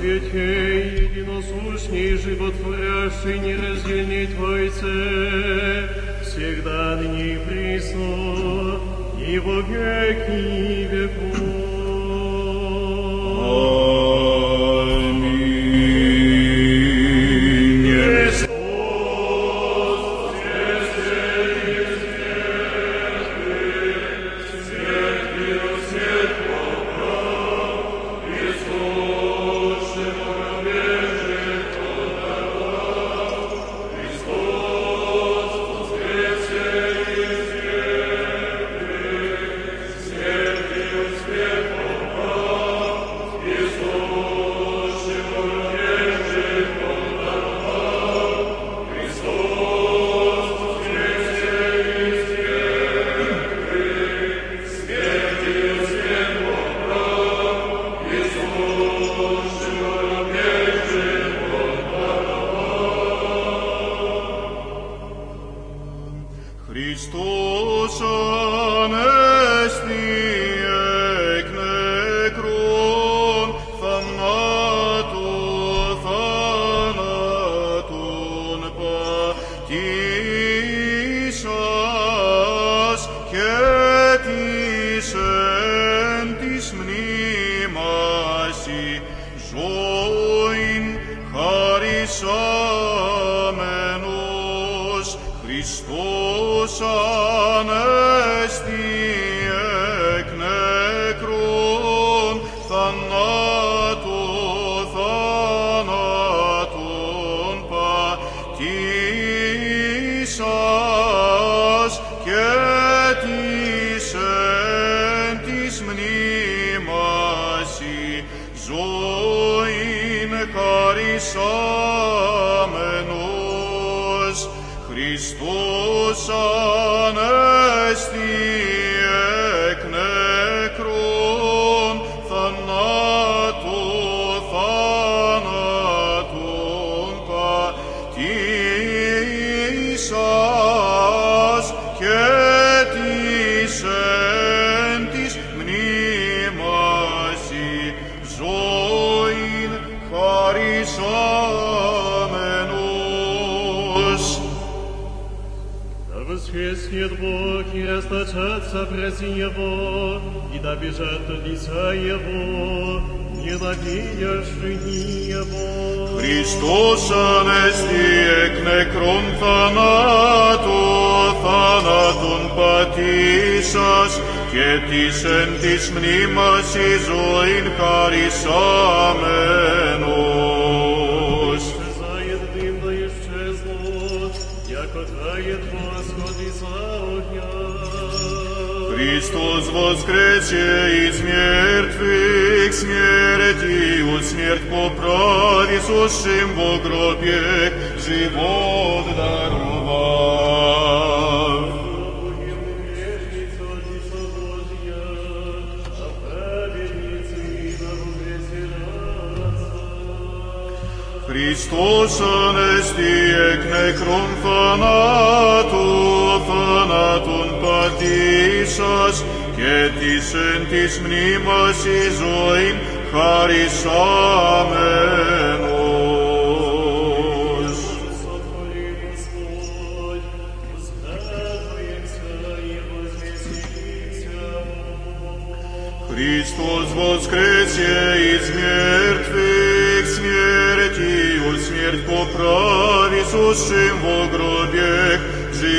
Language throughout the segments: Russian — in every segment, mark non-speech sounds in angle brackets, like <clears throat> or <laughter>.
святей, единосущней, животворящий, нераздельный твой Твойце, всегда ныне и присно, и во веки веков.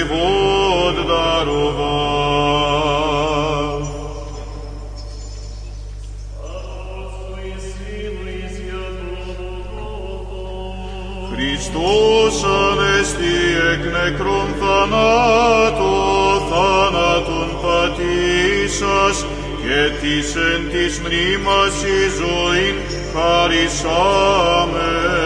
и буд даровав. Χριστός ανέστη εκ νεκρών θανατο θάνατον πατήσας, και της εν της μνήμας η ζωήν χαρισάμεν.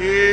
et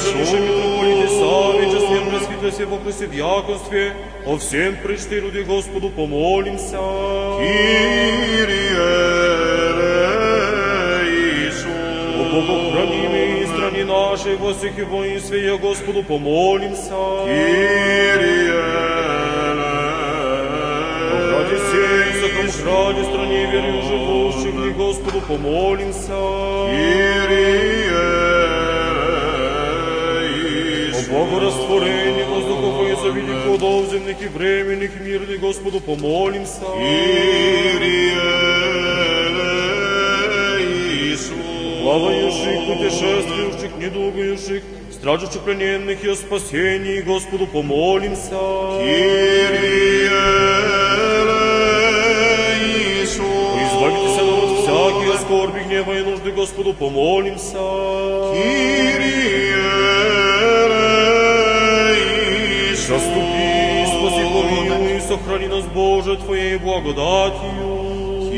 наши, Боже, душе митрополите Савича, всем пресвитлосе во Христе в яконстве, о всем пречты люди Господу помолимся. О Богохранимой и стране нашей, во всех и воинстве, я Господу помолимся. О граде сей, всяком граде, стране верю живущих, и Господу помолимся. О благорастворении воздухов и завиде плодов земных и временных, мирных, Господу помолимся. Плавающих, путешествующих, недугающих, стражущих плененных и о спасении, Господу помолимся. Избавитесь от всякие скорби, гнева и нужды, Господу помолимся. Заступи, сохрани нас, Боже, Твоей благодатью.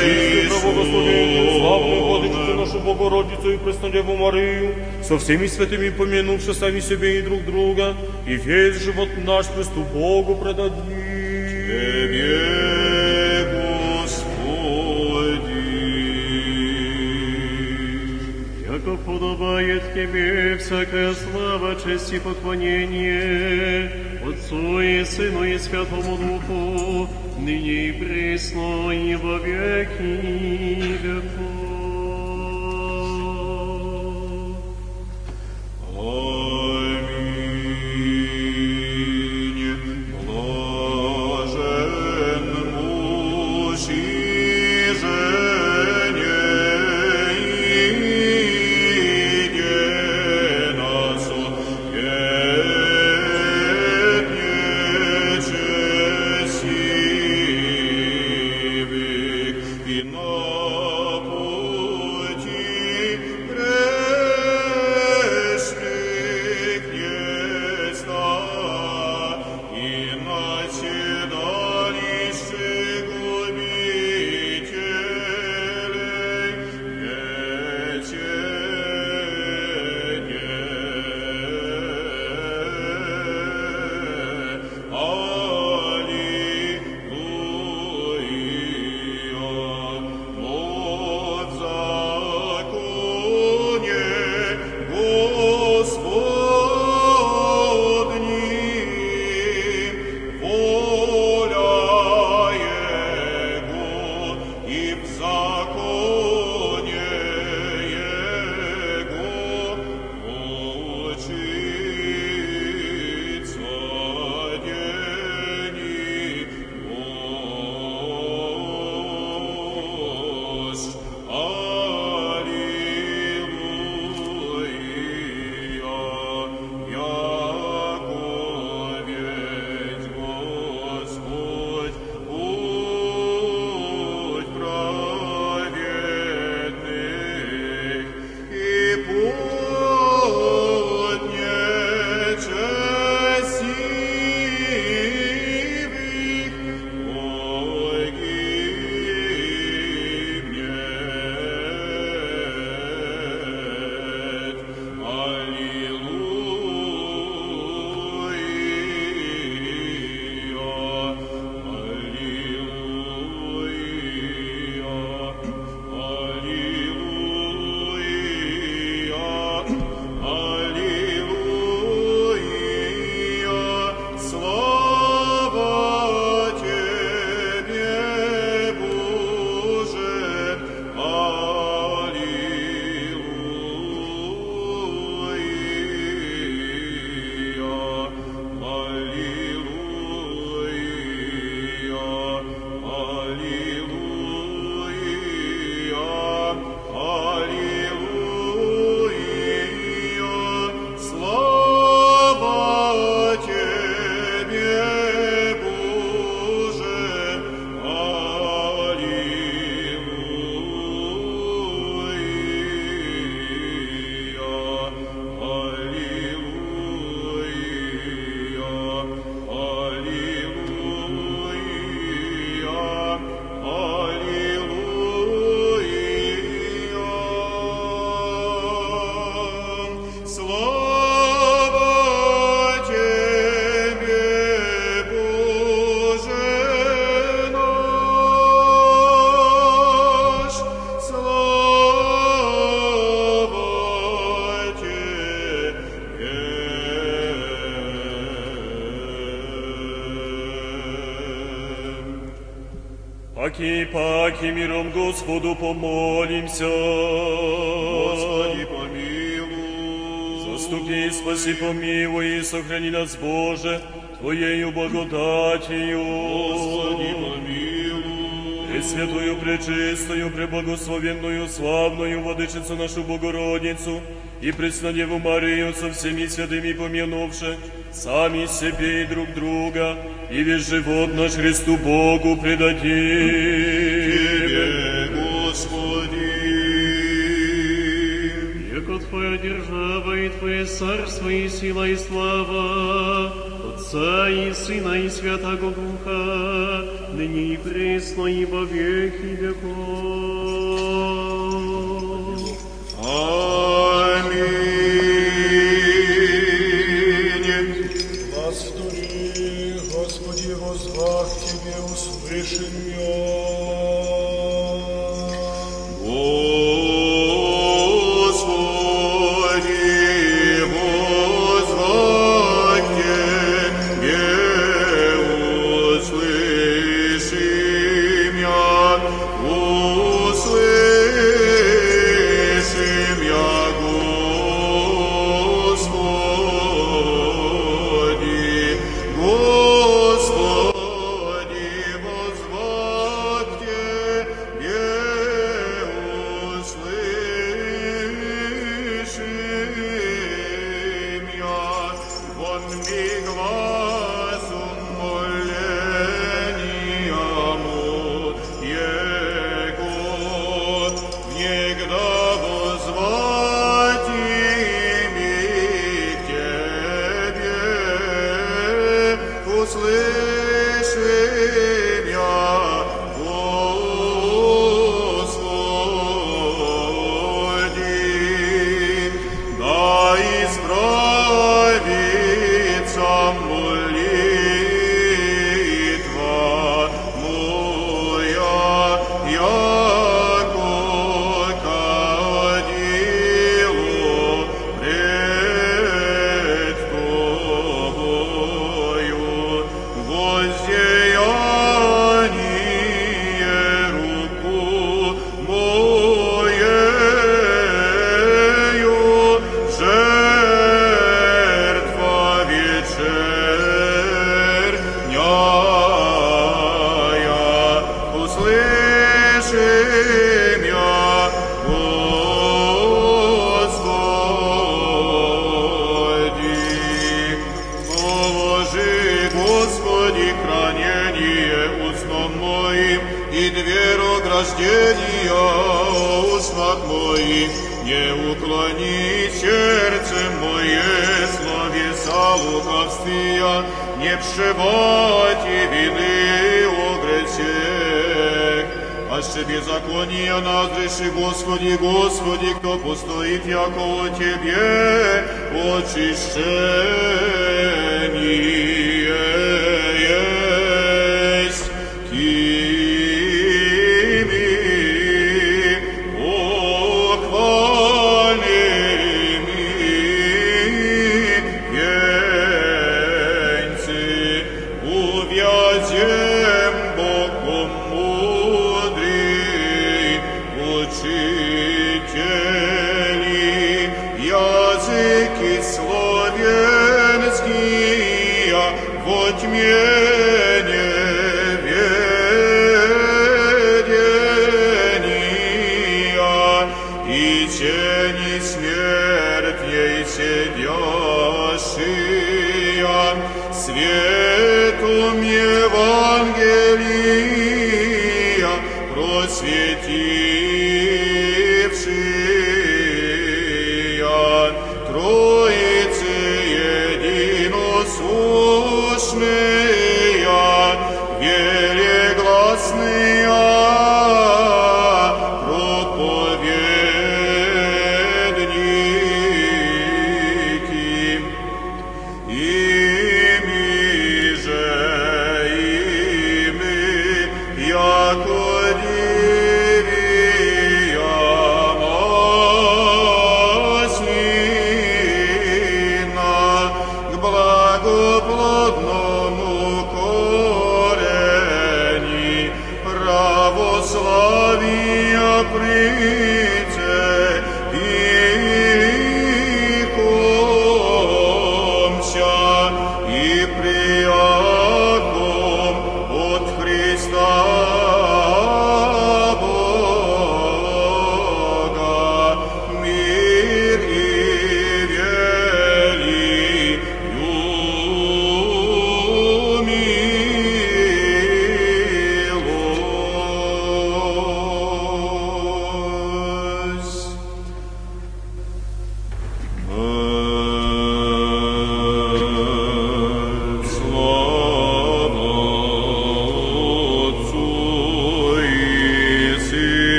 Пресвятую, правоблагословенную, славную Владычицу нашу Богородицу и Преснодеву Марию, со всеми святыми помянувши сами себе и друг друга, и весь живот наш Христу Богу предадим. Подобает Тебе всякая слава, честь и поклонение Отцу и Сыну и Святому Духу, ныне и пресно и во веки веков. нас, Боже, Твоею благодатью. Господи, помилуй. Пресвятую, пречистую, преблагословенную, славную Владычицу нашу Богородицу и Преснодеву Марию со всеми святыми помянувши, сами себе и друг друга, и весь живот наш Христу Богу предадим. Тебе, Господи! Яко Твоя держава и Твое царство и сила и слава, Сына и Святого Духа, ныне и пресно, и во веки веков.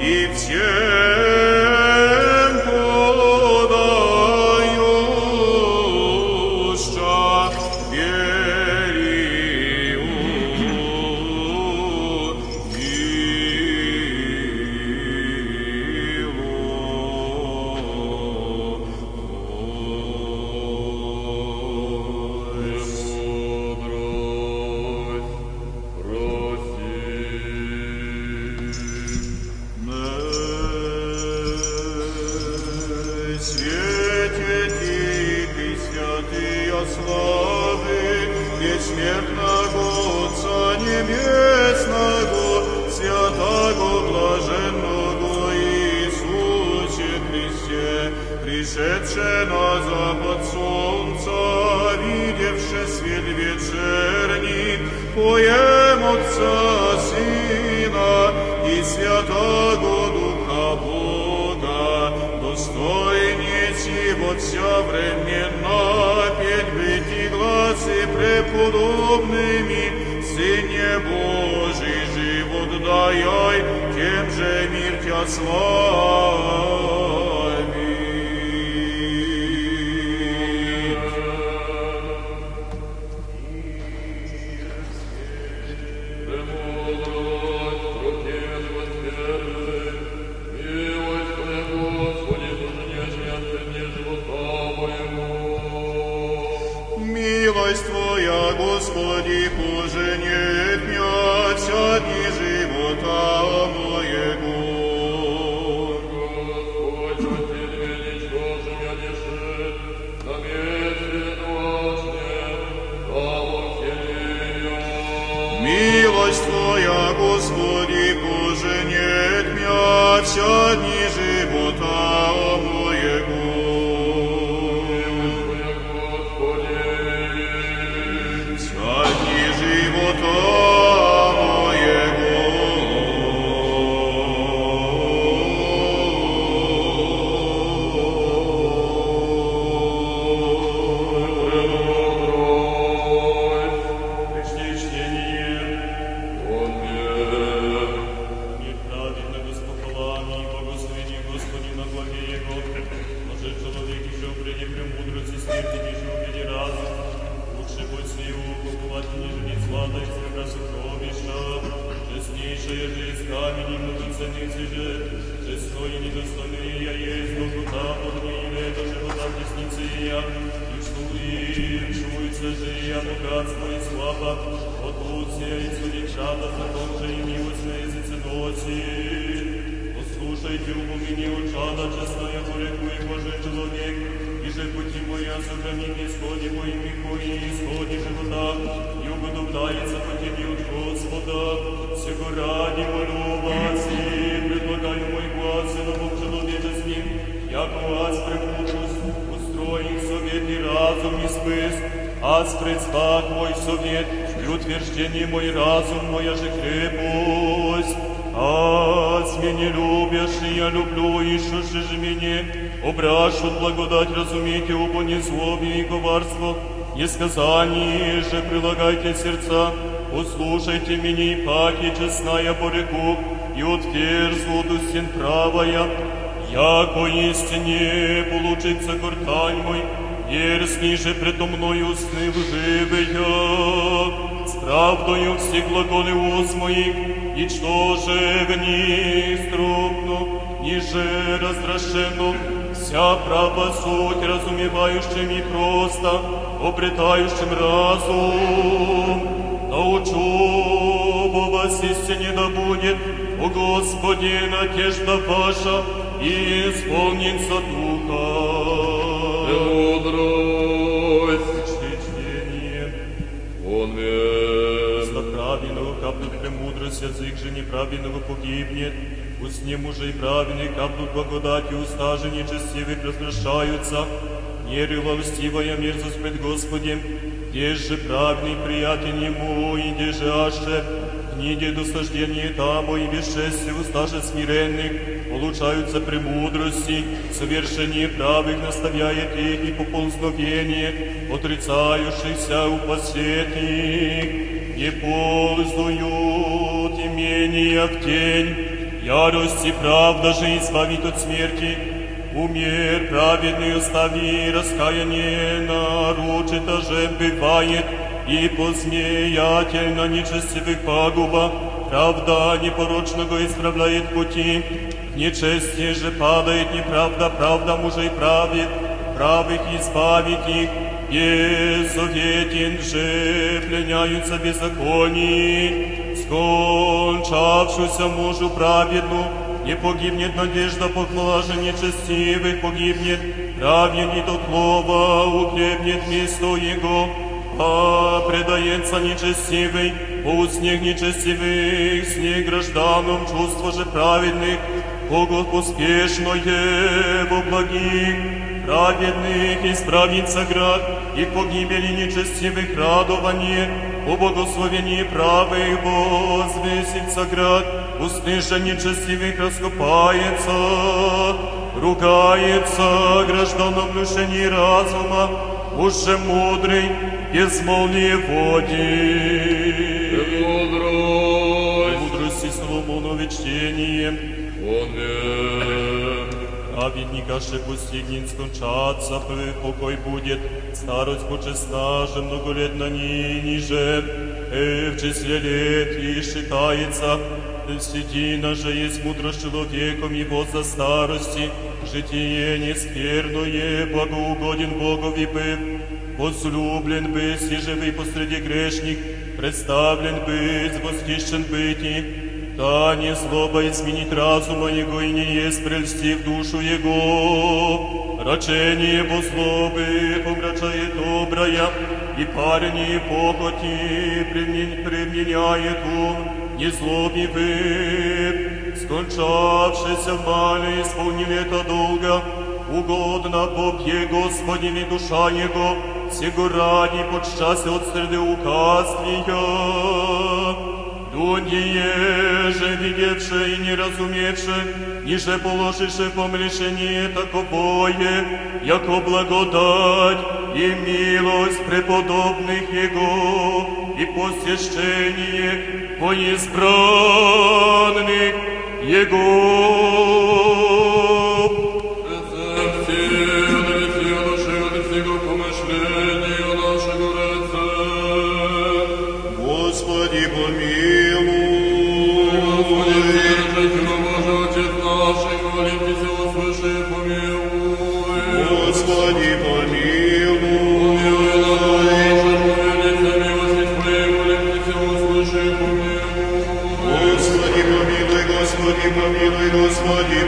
И всем паки честная по реку, и отверзу дусин правая, яко истине получится гортань мой, Дерзкий же предо мною сны лживые, с правдою все глаголы уст моих, и что же в них строгну, ниже разрашено, вся права суть, разумевающим и просто, обретающим разум. Научу во вас истине да будет, о Господи, надежда ваша, и исполнится Духа. Мудрость, Чтение. Аминь. Уста праведного капнут премудрость, язык же неправедного погибнет. Устне мужа и праведных капнут благодать, и уста же нечестивых разграшаются. Нерыла льстивая мерзость пред Господем, где же праведный приятель ему, и где же аще книге досаждение тому и бесчестие уста же смиренных, улучшаются премудрости, совершение правых наставляет их и поползновение, отрицающихся упасеть не пользуют имения в тень, ярость и правда же избавит от смерти, умер праведный остави, раскаяние нарочито же бывает, и посмеятельно нечестивых пагуба, правда непорочного исправляет пути, нечестие же падает неправда, правда мужей правит, правых избавит их, безоветен же пленяются беззаконии, скончавшуюся мужу праведну, не погибнет надежда поклажа нечестивых, погибнет праведный до слова, укрепнет место его, а предается нечестивый, по устних нечестивых, с ней гражданам чувство же праведных, Богу поспешное во благих, праведных исправится град, и погибели нечестивых радование, о благословении правых возвесится град, усты же нечестивых раскопается, ругается гражданам лишении разума, уже мудрый, безмолвнее води. Мудрость, Мудрости Соломонове чтение, Аминь. праведника же постигнет скончаться, покой будет, старость почестна же много лет на ней ниже, э, в числе лет и считается, седина же есть мудрость человеком его за старости, житие неспирное, благоугоден Богови быв, возлюблен быть и живый посреди грешник, представлен быть, восхищен быть и да не злоба изменить разума его и не есть прельстив душу его. Рачение его злобы помрачает добрая, и парень похоти примен- применяет ум, не злобивый. Скончавшийся в мале исполнили это долго, угодно Бобье Господи и душа Его, сего ради под счастье от среды указствия. Другие же, видевшие и не разумевшие, ниже положившие помрешение таковое, яко благодать и милость преподобных Его и посещение по избранных Его. Deus, Deus,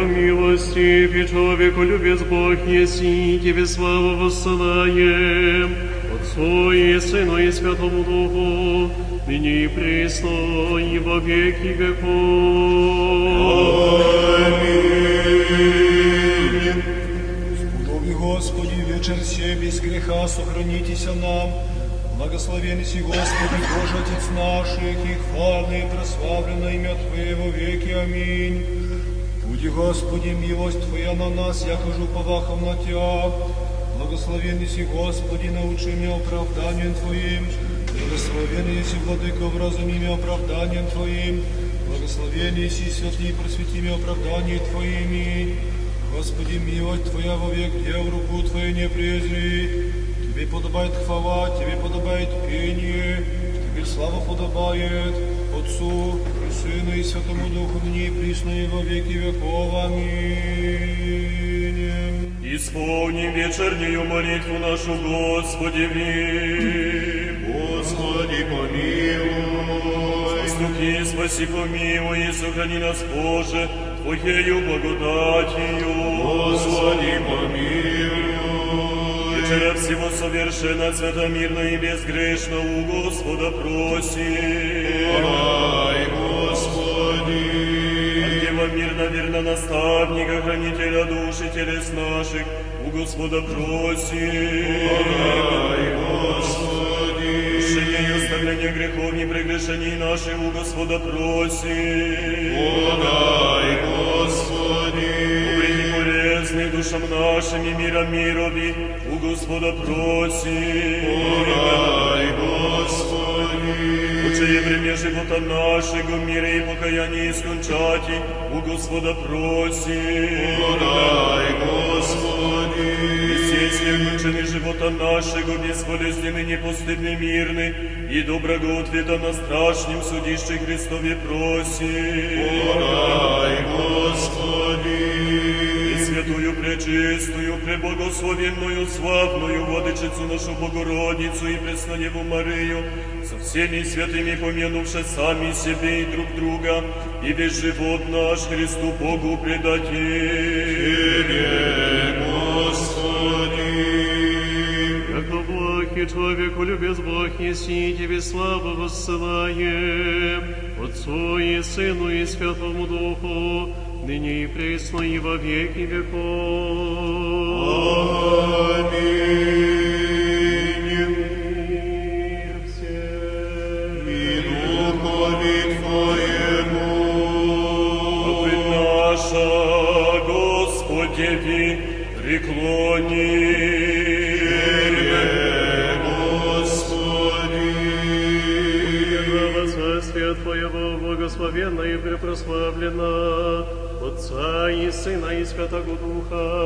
Яко милости и человеку любез Бог еси, Тебе славу воссылаем, Отцу и Сыну и Святому Духу, ныне и пресно, и во веки веков. Аминь. Сподоби, Господи, вечер сей без греха сохранитеся нам. Благословен си, Господи, Боже, Отец наших, и хвалено и прославлено имя Твое во веки. Аминь. Буди, Господи, милость Твоя на нас, я хожу повахом на Тя. Благословен Господи, научи меня оправданием Твоим. Благословен си, Владыка, вразуми меня оправданием Твоим. Благословен си, святый, просвети меня оправданием Твоими. Господи, милость Твоя вовек, где в руку Твою не презри. Тебе подобает хвала, Тебе подобает пение, Тебе слава подобает Отцу и Сыну и Святому Духу, ныне и присно и во веки веков. Аминь. Исполним вечернюю молитву нашу, Господи, ми. Господи, помилуй. Заступи, спаси, помилуй и сохрани нас, Боже, Твоею благодатью. Господи, помилуй. Вечера всего совершенно, свято-мирно и безгрешно у Господа просим. Дай, Дева мирно, верно наставника, хранителя души телес наших, у Господа просим. Дай, Господи. Прощение и оставление грехов и прегрешений наших у Господа просим. Дай, Господи. Убрехи полезный душам нашим и мира мирови, у Господа просим. Дай, Господи. Учее время живота нашего, мире и покаяние скончати, у Господа просим. Дай, Господи. Сельские включены живота нашего, бесполезный, непостыдный, мирный, и доброго ответа на страшнем судище Христове просим. Дай, Господи. И святую, пречистую, преблагословенную, славную Владычицу нашу Богородицу и Преснодеву Марию, всеми святыми помянувши сами себе и друг друга, и весь живот наш Христу Богу предадим. Тебе, Господи. Яко благ и человеку любез Бог еси, Тебе славу воссылаем, Отцу и Сыну и Святому Духу, ныне и пресно и во веки веков. Сына и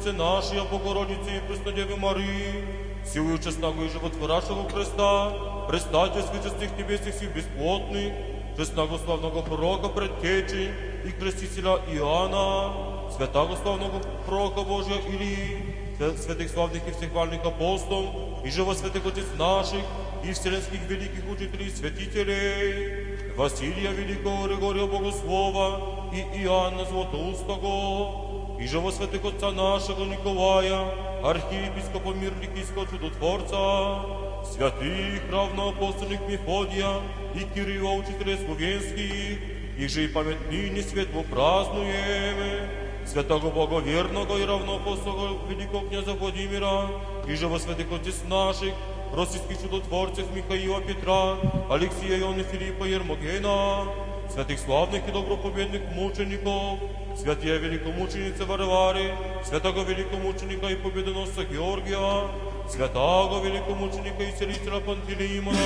Владычицы нашей, а Богородицы и Преснодевы Марии, силою честного и животворящего Христа, предстатель святостных небесных сил бесплотных, честного славного пророка предтечи и крестителя Иоанна, святого славного пророка Божия Илии, святых славных и всех вальных апостолов, и живо святых отец наших, и вселенских великих учителей и святителей, Василия Великого, Григория Богослова и Иоанна Златоустого, и живо святых отца нашего Николая, архиепископа Мирликийского чудотворца, святых равноапостольных Мефодия и Кирилла, учителя словенских, и же и память ныне светло празднуем, святого благоверного и равноапостола великого князя Владимира, и же во святых отец наших, российских чудотворцев Михаила Петра, Алексея Иоанна Филиппа Ермогена, святых славных и добропобедных мучеников, святая великомученица Варвары, святого великомученика и победоносца Георгия, святого великомученика и целителя Пантелеймона,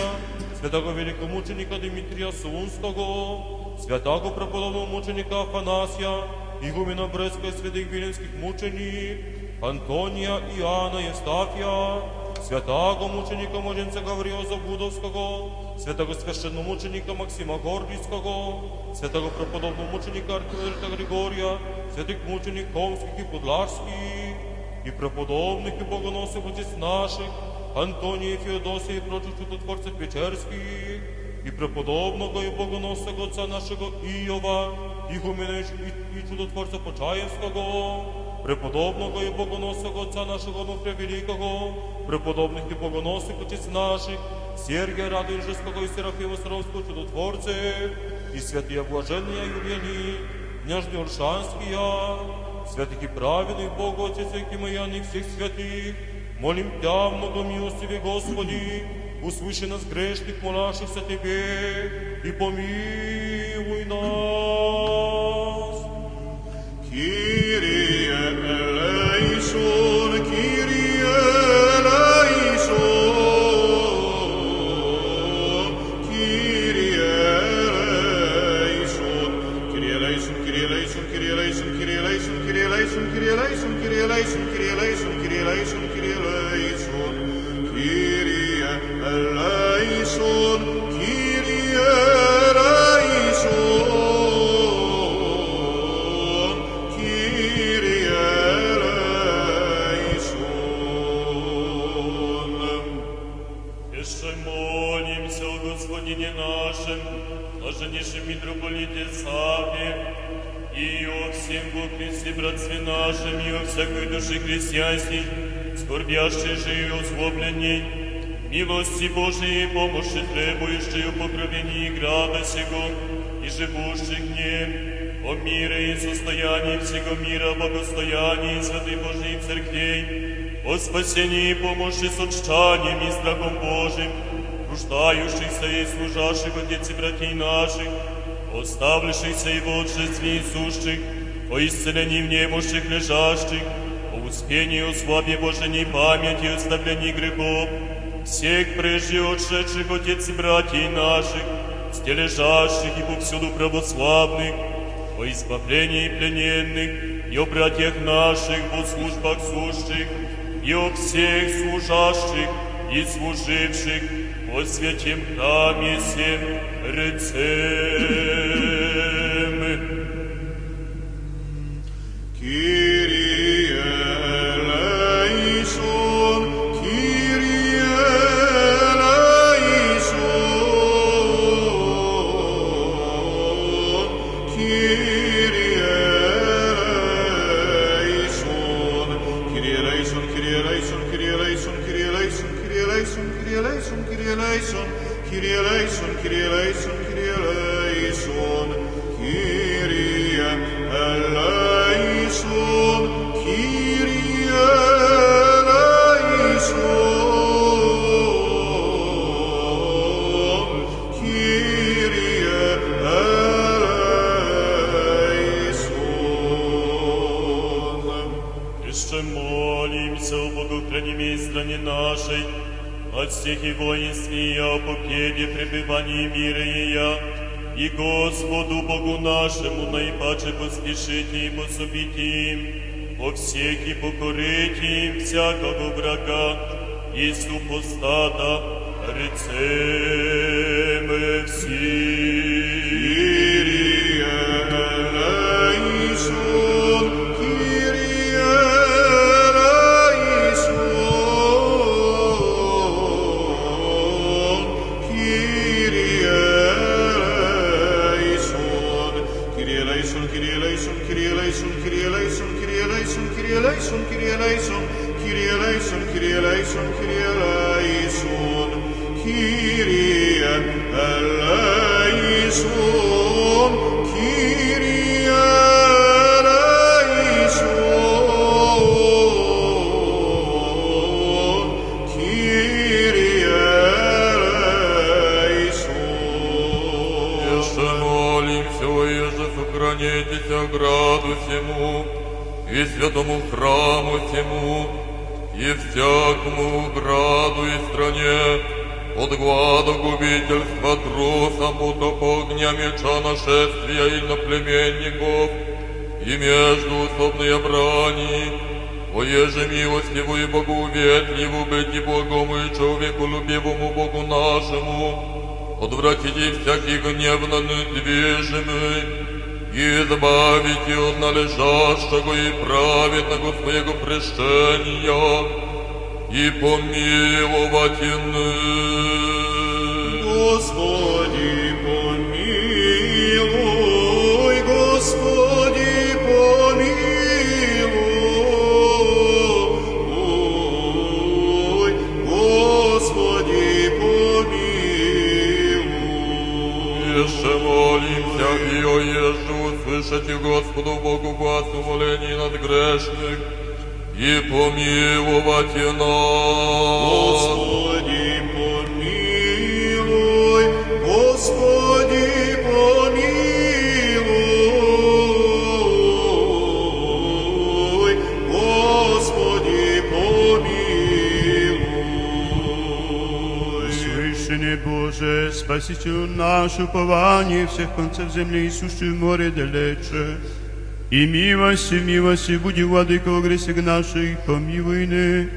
святого великомученика Дмитрия Сунского, святого преподобного мученика Афанасия, игумена Брестской святых Виленских мученик, Антония Иоанна Евстафия, святого мученика младенца Гаврила Забудовского, святого священномученика Максима Гордійського, святого преподобномученика Архимандрита Григорія, святих мученик Комських і Подларських, и преподобных и богоносів отець наших, Антонія Феодосія і прочих чудотворців Печерських, и преподобного и богоносного отца нашего Иова, і гуменеч и чудотворца Почаєвського, преподобного и богоносного отца нашего Нуфря Великого, преподобных и богоносных отець наших, Сергия Радонежского и Серафима Саровского чудотворцев, и святые блаженные Юлиани, княжны Оршанские, святых и праведных Богу Отец и Маяных всех святых, молим Тя, много милостивый Господи, услыши нас грешных, молящихся Тебе, и помилуй нас. Kyrie митрополите Саве, и о всем во Христе братстве нашем, и о всякой душе христианской, скорбящей же и озлобленней, милости Божией помощи требующей покровении града сего и живущих в о мире и состоянии всего мира, богостоянии святой Божьей церквей, о спасении и помощи с отчанием и страхом Божьим, нуждающихся и служащих отец и братей наших, оставившихся и в отшестве и сущих, о исцелении в немощих лежащих, о успении, о славе Божьей памяти, о оставлении грехов, всех прежде отшедших отец и братей наших, стележащих и повсюду православных, о избавлении плененных, и о братьях наших, во службах сущих, и о всех служащих и служивших о святім намісім рецепт. до врага и супостата рецепт. Спасителю наш, упование всех концев земли и море далече. И милости, милости, буди, владыка, о гресах наших, помилуй не.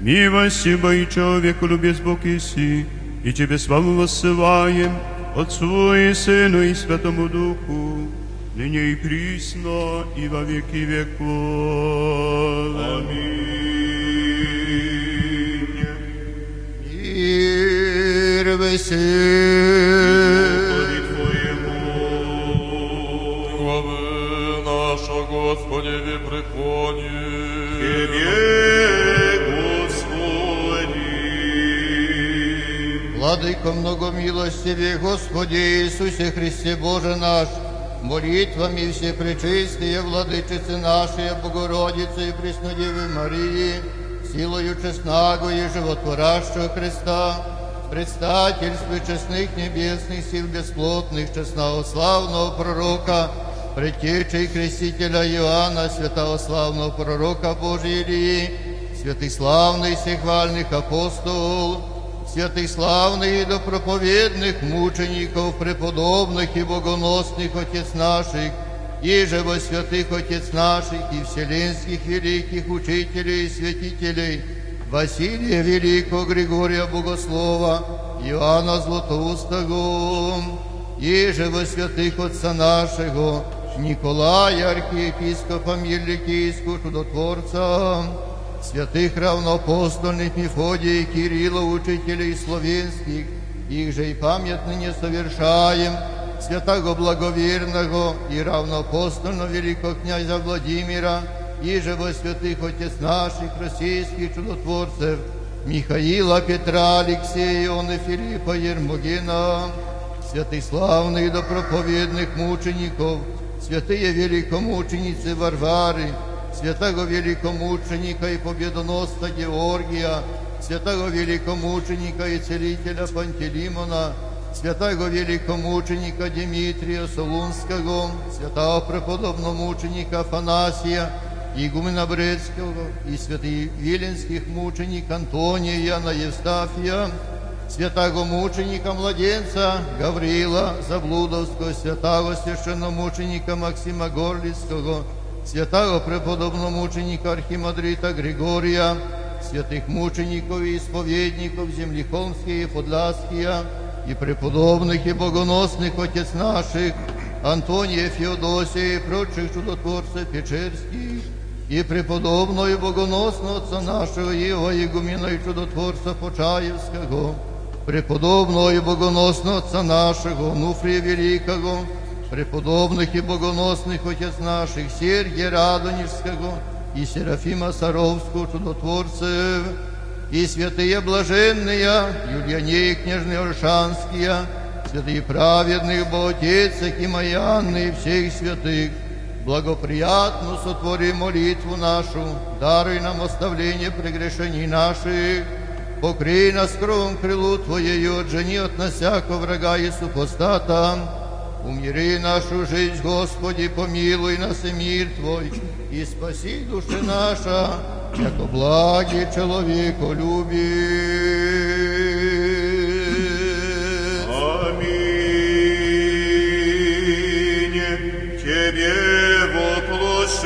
Милости, бои человеку, любез Бог Иси, и Тебе славу воссылаем, Отцу и Сыну и Святому Духу, ныне и присно, и во веки веков. Аминь. Мир весель. Господи Твоему, Главы наша, Господи, ви преклони. Тебе, Господи. Владыко многомилостивый, Господи Иисусе Христе Боже наш, молитвами все пречистые Владычицы нашей, Богородицы и Преснодевы Марии, силою честного и животворящего Христа, предстательстве честных небесных сил бесплотных, честного славного пророка, предтечей крестителя Иоанна, святого славного пророка Божий Илии, святый славный всехвальных апостол, святых славных и допроповедных мучеников, преподобных и богоносных Отец наших, и же во святых Отец наших и вселенских великих учителей и святителей, Василия Великого, Григория Богослова, Иоанна Златоустого, и же во святых Отца нашего, Николая, архиепископа Мирликийского, чудотворца, святых равноапостольных Мефодия и Кирилла, учителей словенских, их же и память ныне совершаем, святого благоверного и равноапостольного великого князя Владимира, Іже живо святих отець наших російських чудотворців, Михаїла, Петра, Алексея, Філіпа, Єрмогіна, святих славних допроповідних мучеників, святые великомученицы Варвары, святого великомученика и победоноста Георгия, святого великомученика и целителя Пантелеймона, святого великомученика Дмитрия Солунского, святого преподобного преподобномученика Афанасия, игумена Брецкого и святых Виленских мученик Антония Яна Евстафия, святого мученика младенца Гаврила Заблудовского, святого священномученика Максима Горлицкого, святого преподобного мученика Архимандрита Григория, святых мучеников и исповедников земли Холмские и Подляские, и преподобных и богоносных отец наших, Антония Феодосия и прочих чудотворцев Печерских, и преподобного и богоносного отца нашего Ева Игумена и чудотворца Почаевского, преподобного и богоносного отца нашего Нуфрия Великого, преподобных и богоносных отец наших Сергия Радонежского и Серафима Саровского чудотворцев, и святые блаженные Юлиане и княжны Оршанские, святые праведные Боготецах и Маянны и всех святых, благоприятно сотвори молитву нашу, даруй нам оставление прегрешений наших, покрий нас кровом крылу Твоею, отжени от нас всякого врага и супостата, умири нашу жизнь, Господи, помилуй нас и мир Твой, и спаси души наша, яко благи человеку любит.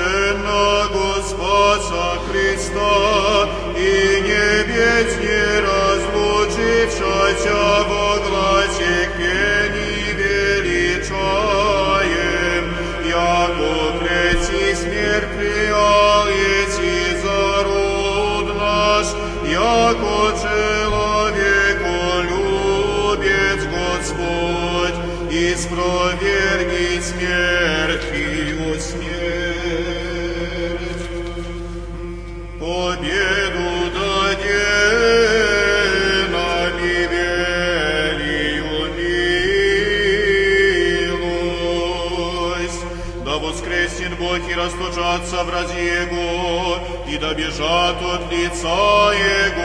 воплощенного Спаса Христа и небес не разлучившася во гласе пени величаем, яко креси смерть приял еси за род наш, яко человеколюбец Господь, испроверни смерть Победу даде нам и велию милость. Да воскреснет Бог и расточатся врази Его, и да бежат от лица Его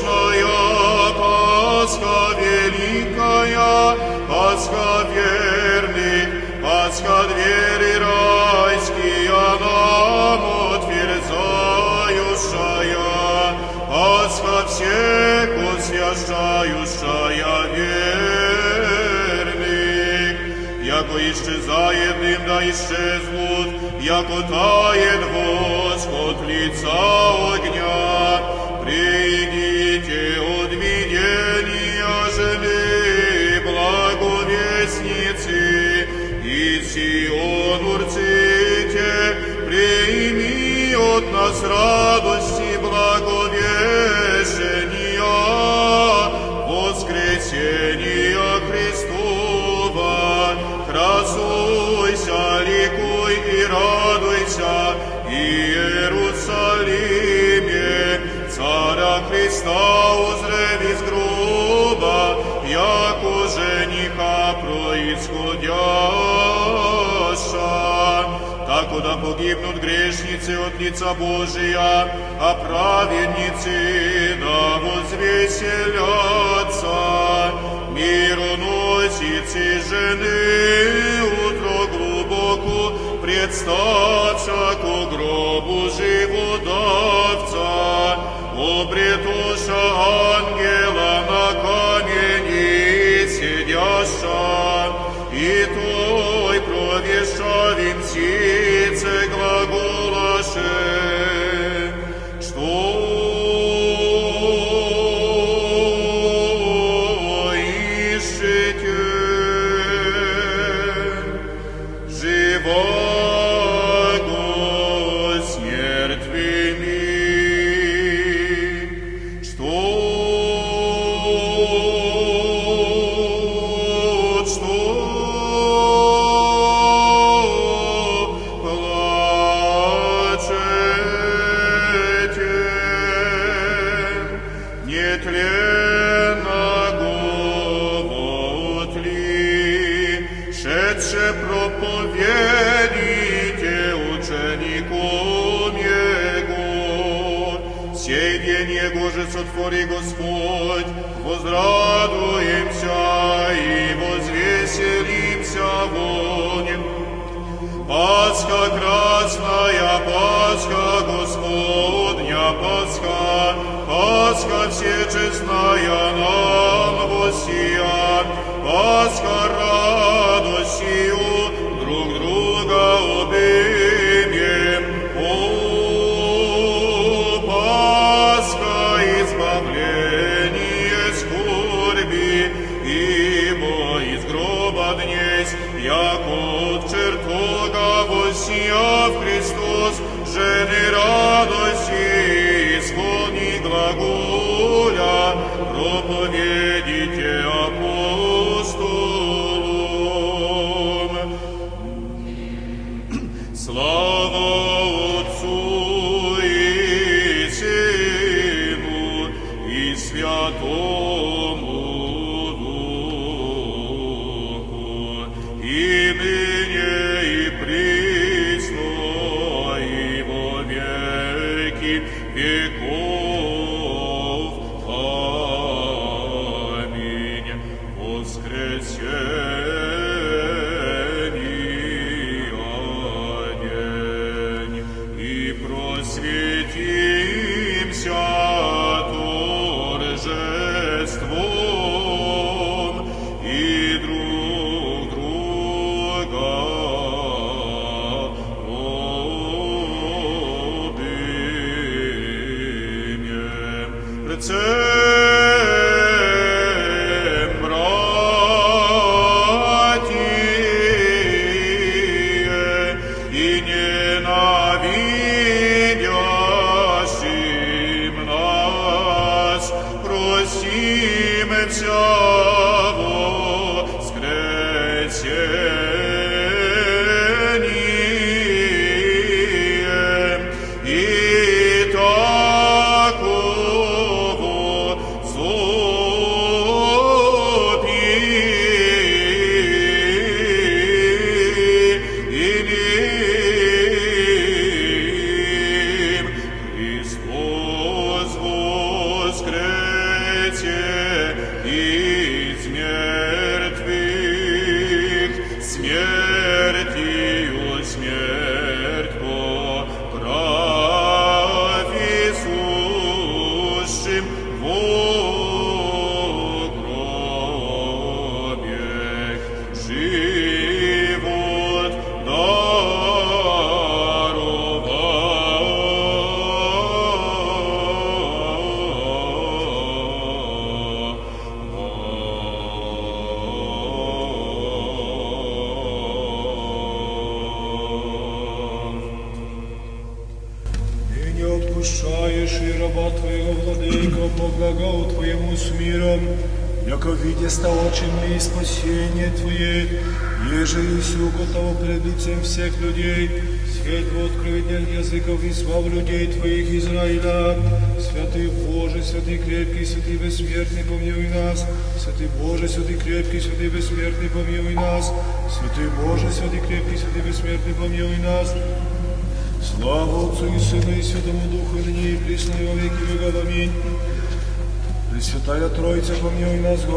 Непорочная, Пасха великая, Пасха верных, Пасха двери райские нам отверзающая, Пасха всех освящающая верных, яко исчезает дым, да исчезнут, яко тает Господь лица огня. Нас радости благовещения, воскресения Христова. Красуйся, ликуй и радуйся, Иерусалиме, Царя Христа погибнут грешницы от лица Божия, а праведницы да возвеселятся. Мироносицы жены утро глубоко предстаться ко гробу живодавца, обретуша Пасха всечестная нам воссия, Пасха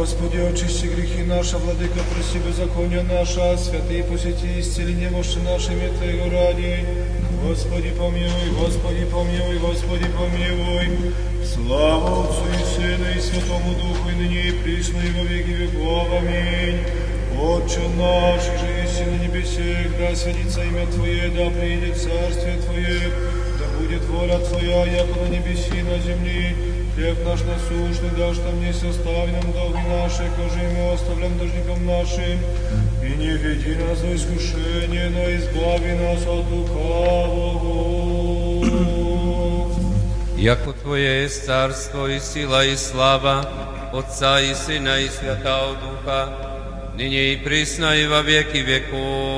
Господи, очисти грехи наши, Владыка, прости беззакония наша, святые посети, исцели немощи нашими Твоего ради. Господи, помилуй, Господи, помилуй, Господи, помилуй. Слава Отцу и Сыну и Святому Духу, и ныне и присно и во веки веков. Аминь. Отче наш, же есть на небесе, да святится имя Твое, да придет царствие Твое, да будет воля Твоя, яко на небеси, на земли. Хлеб наш насущный дашь нам не составь нам долги наши, кожи мы оставляем должникам нашим. И не веди нас в искушение, но избави нас от лукавого. Яко Твое есть царство и сила и слава Отца и Сына и Святого Духа, ныне и присно и во веки веков.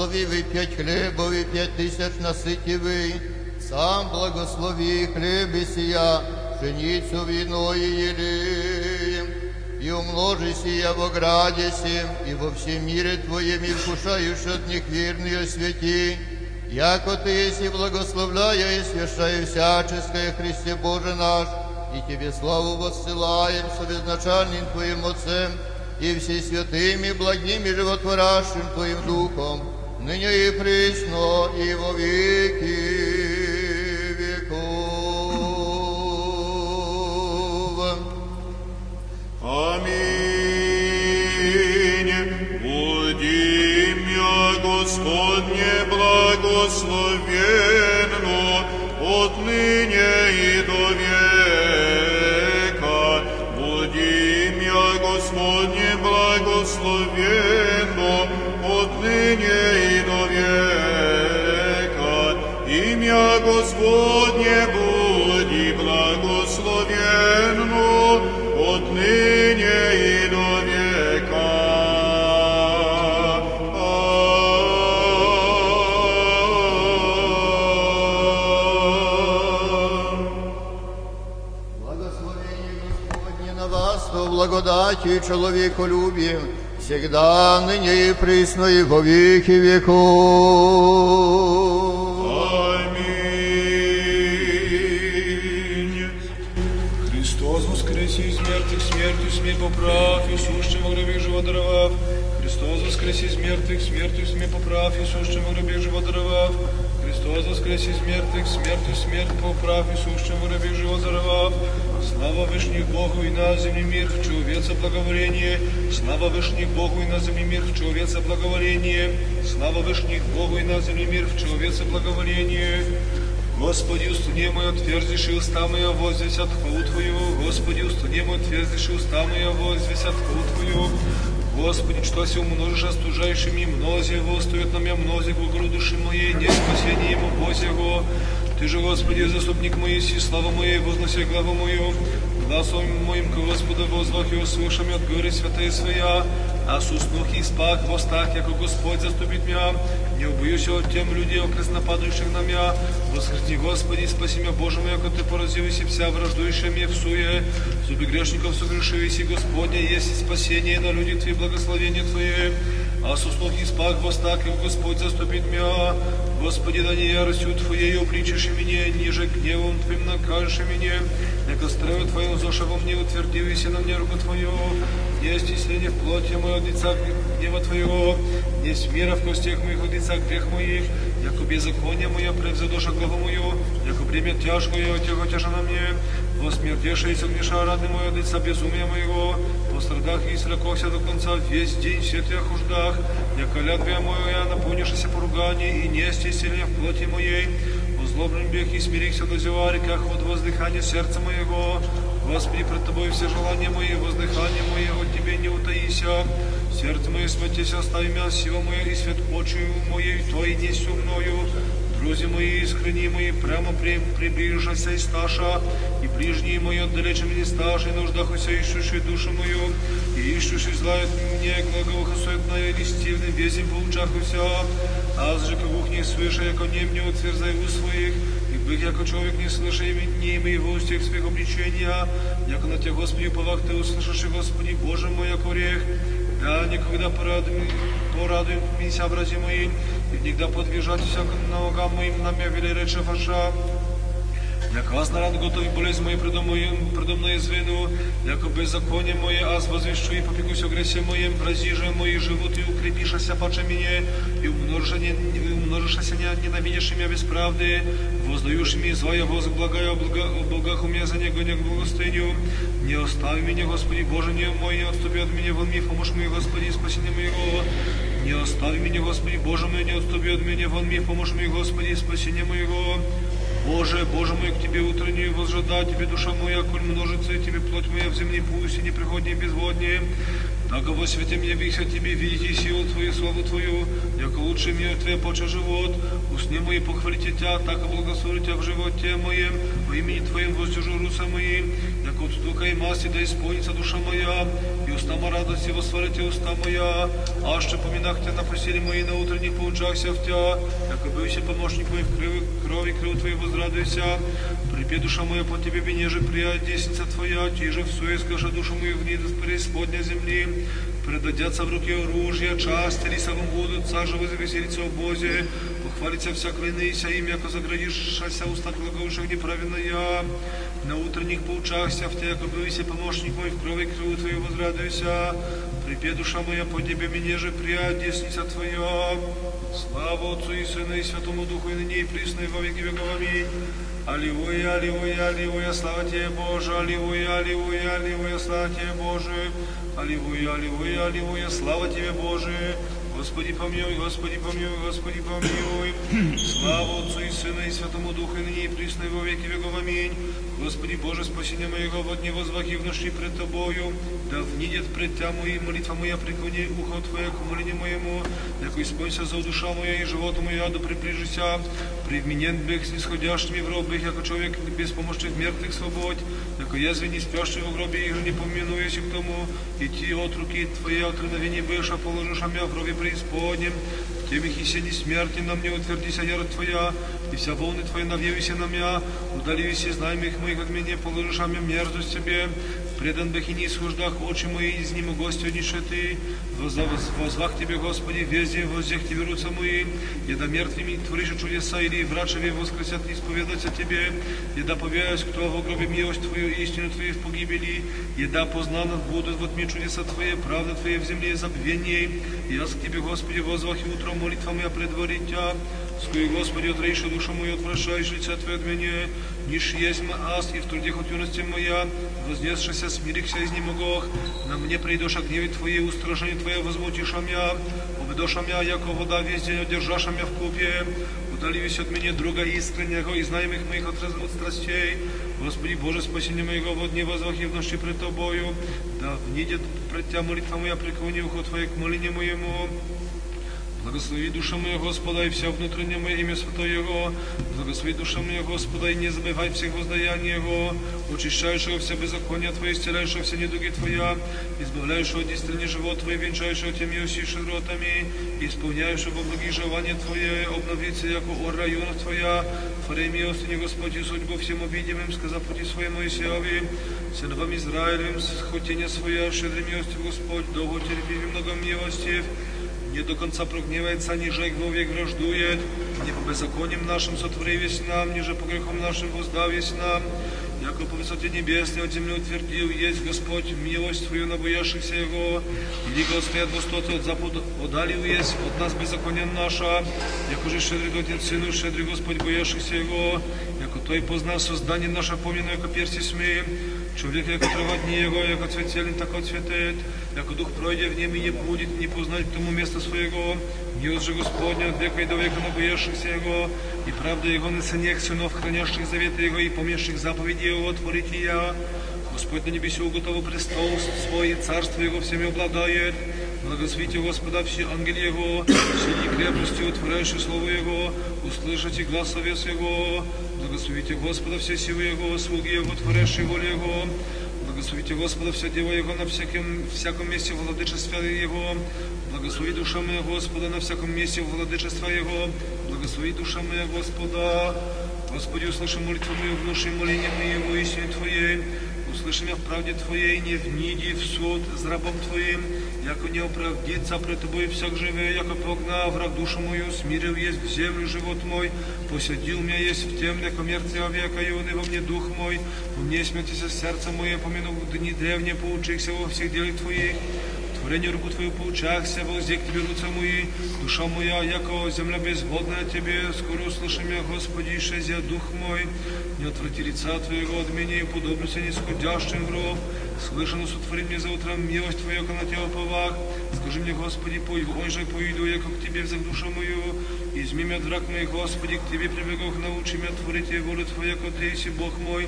благослови вы пять хлебов и пять тысяч насытивый, сам благослови хлеб и сия, пшеницу, вино и елеем, и умножи сия во граде сем, и во всем мире Твоем, и вкушаешь от них верные святи, яко Ты есть и благословляя и свящая всяческое Христе Боже наш, и Тебе славу воссылаем со безначальным Твоим Отцем, и все святыми, благими, животворящим Твоим Духом, ныне и присно, и во веки человеколюбием, всегда, ныне и присно, и во веки веков. Аминь. Христос воскресе из мертвых, смертью смерть поправ, и сущим во гробе живот даровав. Христос воскресе из мертвых, смертью смерть поправ, и сущим во гробе живот даровав. Христос воскресе из мертвых, смертью смерть поправ, и сущим во гробе живот даровав. Слава Вышних Богу и на земле мир, в человеца благоволение. Слава Вышних Богу и на земле мир, в человеца благоволение. Слава Вышних Богу и на земле мир, в человеца благоволение. Господи, устуди мой, отверзишь и уста моя, возвесят хвалу Твою. Господи, устуди мой, отверзишь и уста моя, возвесят хвалу Твою. Господи, что си умножишь остужающими, мнози его стоит на меня мнози гру души моей, не спасение ему Бозего. Ты же, Господи, заступник мой, си слава моей, вознося главу мою. Гласом моим к Господу возвах и услышам от горы святые своя. А с уснух и спах в остах, яко Господь заступит меня. Не убоюсь от тем людей, окресно падающих на меня. Восхрани, Господи, спаси меня, Боже мой, яко Ты поразилась и вся враждующая мне в суе. Зубы грешников согрешились, и Господне есть спасение на люди Твои, благословение Твое. А с уснух и спах в остах, яко Господь заступит меня. Господи, да не яростью Твоей обличишь меня, ниже гневом Твоим накажешь меня. Яко строю Твоим зоша во мне утвердились на мне руку Твою. Не стеснение в плоти моего лица гнева Твоего, не мира в костях моих лица грех моих, яко беззаконие мое превзадоша главу мою, яко бремя тяжкое тяго тяжа на мне, восмертешися греша рады мое лица безумия моего, пострадать страх и срокохся до конца весь день в светлых хуждах, яко лятвия моя, наполнившися поругание и нести сильнее в плоти моей, озлобным бег и смирихся до зевариках от воздыхания сердца моего, Господи, пред Тобой все желания мои, воздыхания мои от Тебе не утаися. Сердце мое смятись, остави меня, сила моя и свет очию моей, Твои несть мною. Друзі мої, искренні мої, прямо при, приближася і сташа, і ближние мои отдалече мені стаж, и нуждах уся ищущий душу мою, и ищущий злает мне, глаголха суетная и листивным везем по лучах уся, аз же как не слыша, яко не мне утверзай у своих, и бых, яко человек не слыша не имей в устях своих обличения, яко на Тебя, Господи, повах Ты услышишь, Господи, Боже мой, яко орех, да никогда порадуй, порадуй меня, братья мои, и никогда подвижать всяко ногам моим на меня вели рече ваша. Яко аз нарад готови болезнь мои предо, мной извину, яко беззаконие мое аз возвещу и попекусь о гресе моем, разиже мои живут и укрепишася паче мне, и умножишься ненавидишь меня без правды, воздаешь мне звая воз благая о благах у меня за него не благостыню. Не остави меня, Господи, Боже, не мой, не отступи от меня, вон мне, помощь мой, Господи, спасение моего. Не остави меня, Господи, Боже мой, не отступи от меня, вон мне, помощь мой, Господи, спасение моего. Боже, Боже мой, к Тебе утреннюю возжада, Тебе душа моя, коль множится, и Тебе плоть моя в земле пусть, и неприходнее безводнее. Так во свете мне вихся Тебе видеть и силу Твою, славу Твою, яко лучше мне Твое поча живот. Усне мои похвалите Тебя, так и благословите Тебя в животе моем, во имени Твоем воздержу руса мои, яко от стука и масти да исполнится душа моя, и устама радости восварите уста моя, а ще поминах Тебя на постели моей на утренних поучахся в Тебя, яко бывся помощник мой в крови, крови крыл Твоей возрадуйся, припе душа моя по Тебе бенеже прият десница Твоя, тиже в суе скажа душу мою в низ преисподня земли, предадятся в руки оружия, части лисовым будут, царже возвеселиться о Бозе, похвалится вся клянися им, яко заградишься уста глаголших неправедная, на утренних поучахся в Тебя, яко помощник мой в крови крылу Твою возрадуйся, припе душа моя по Тебе бенеже прият десница Твоя, слава Отцу и Сыну и Святому Духу и ныне и присно и во веки веков. Аминь. Аллилуйя, аллилуйя, аллилуйя, слава Тебе, Боже, аллилуйя, аллилуйя, аллилуйя, слава Тебе, Боже, аллилуйя, аллилуйя, аллилуйя, слава Тебе, Боже, Господи помилуй, Господи помилуй, Господи помилуй. Слава Отцу и Сыну и Святому Духу, и ныне и присно и во веки веков. Аминь. Господи Боже, спасение моего, вот не возвахи в пред Тобою, да внидет пред Тя мои молитва моя, преклони ухо Твое к молению моему, яко исполнится за душа моя и живота моя, да приближися, привменен бег снисходящими в роб бег, яко человек без помощи мертвых свободь, яко язве не спящий в гробе, и не поминуясь к тому, и ти от руки Твоей откровения быша положишь мя в гробе преисподнем, Тебе хисени смерти на мне утвердися ярость Твоя, и вся волны Твои навьявися на меня, удали все знаемых моих от меня, положишь мне мерзость Тебе, предан бэх и не схождах, очи мои из ним гостюнише Ты, возвах Тебе, Господи, везде, воздех Тебе руца мои, еда мертвыми творишь чудеса, или врачеве воскресят исповедаться Тебе, еда повеясь, кто в гробе милость Твою, истину Твою в погибели, еда познана будут вот мне чудеса Твои, правда Твоя в земле забвение, я к Тебе, Господи, возвах и утром молитва моя предварить Тя, Ской, Господи, отрейши душу мою, отвращаешь лица Твое от меня, ниш есть аз, и в труде от юности моя, вознесшися, смирихся из немогох, на мне придешь о гневе Твоей, устражение Твое возмутишь мя, обедош мя, яко вода весь день одержашь мя в купе, удались от меня друга искреннего и знаемых моих от страстей, Господи Боже, спасение моего, вот не возвахи в ночи пред Тобою, да внидет пред Тя молитва моя, преклони ухо Твое к молению моему, Благослови душа моя Господа и вся внутреннее мое имя Святое Его. Благослови душа моя Господа и не забывай всех воздаяний Его, очищающего все беззакония Твои, исцеляющего все недуги Твоя, избавляющего от действительный живот Твой, венчающего теми и широтами, исполняющего благие желания Твои, обновиться, яко ор районов Твоя, творей милостыни Господи, судьбу всем обидимым, сказав пути своему Моисееве, сыновам Израилевым, схотение Своя, щедрой милостью Господь, долго терпи и много милостив, не до конца прогневается, ниже их вовек враждует, не по беззакониям нашим сотвори весь нам, ниже по грехам нашим воздав весь нам, яко по высоте небесной от земли утвердил есть Господь милость Твою на боящихся Его, и Господи от востота от запада отдалил есть от нас беззаконие наша, яко же щедрый Отец Сыну, щедрый Господь боящихся Его, яко Той познал создание наше, помнено, яко перси смеем, Człowiek jako trawa dni jego, jako cветелен, так отцветает, jako дух пройдя в нем и не будет, не познать тому места своего, милость же Господня от века и до века набоявшихся его, и правда его на сынях сынов, хранящих заветы его и помнящих заповеди его, творите я. Господь на небесе уготовил престол свой, и царство его всеми обладает. Благословите Господа все ангели Его, все крепости, утворяющие Слово Его, услышите глаз овец Его. Благословите Господа все силы Его, слуги Его, творящие волю Его. Благословите Господа все дело Его на всяком, всяком месте владычестве Его. Благослови душа моя Господа на всяком месте владычества Его. Благослови душа моя Господа. Господи, услыши молитву мою, внуши моление моего и силе Твоей. Услыши меня в правде Твоей, не вниди в суд с рабом Твоим, яко не оправдится пред Тобой всяк живе, яко погнав враг душу мою, смирил есть в землю живот мой, посадил меня есть в тем, яко мертвия века, и он и во мне дух мой, по мне смятися сердце мое, помяну дни древние, поучихся во всех делах Твоих, Творение руку Твою поучахся, воздек Тебе руца мои, душа моя, яко земля безводная Тебе, скоро услыши меня, Господи, шезя дух мой, не отврати лица Твоего от меня и подоблюся нисходящим в ров, слышано сотвори мне за утром милость Твою, на Тебя повах, скажи мне, Господи, пой, ой же пойду, яко к Тебе взяв душу мою, изми меня, враг мой, Господи, к Тебе прибегох, научи меня творить волю Твою, яко Ты си Бог мой,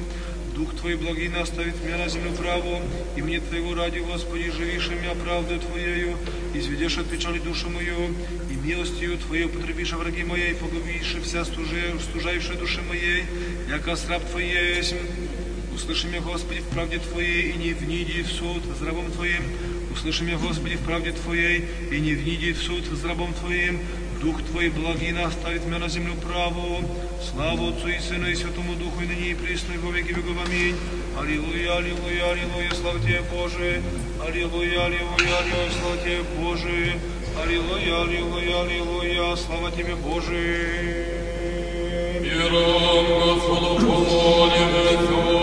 Дух Твой благий наставит меня на землю праву, и мне Твоего ради, Господи, живишь меня правдой Твоею, изведешь от печали душу мою, и милостью Твоей употребишь враги моей, погубишь вся стужающая души моей, яко раб Твой есть. Услыши меня, Господи, в правде Твоей, и не вниди в суд с рабом Твоим. Услыши меня, Господи, в правде Твоей, и не вниди в суд с рабом Твоим. Дух Твой благий наставит меня на землю праву. Слава Отцу и Сыну и Святому Духу, и ныне и присно, и во веки веков. Аминь. Аллилуйя, аллилуйя, аллилуйя, слава Тебе, Боже. Аллилуйя, аллилуйя, аллилуйя, слава Тебе, Боже. Аллилуйя, аллилуйя, аллилуйя, слава Тебе, Боже. Миром Господу помолимся.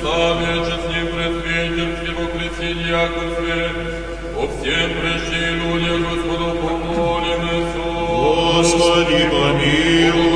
Саве, честный пресвитерский во Христе Яков о всем прежде люди, Господу помолимся. Господи, помилуй.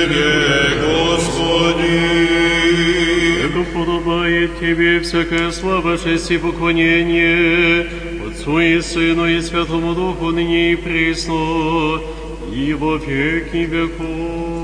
Тебе, Господи. Яко подобает Тебе всякая слава, честь и поклонение, Отцу и Сыну и Святому Духу, ныне и присно, и во веки веков.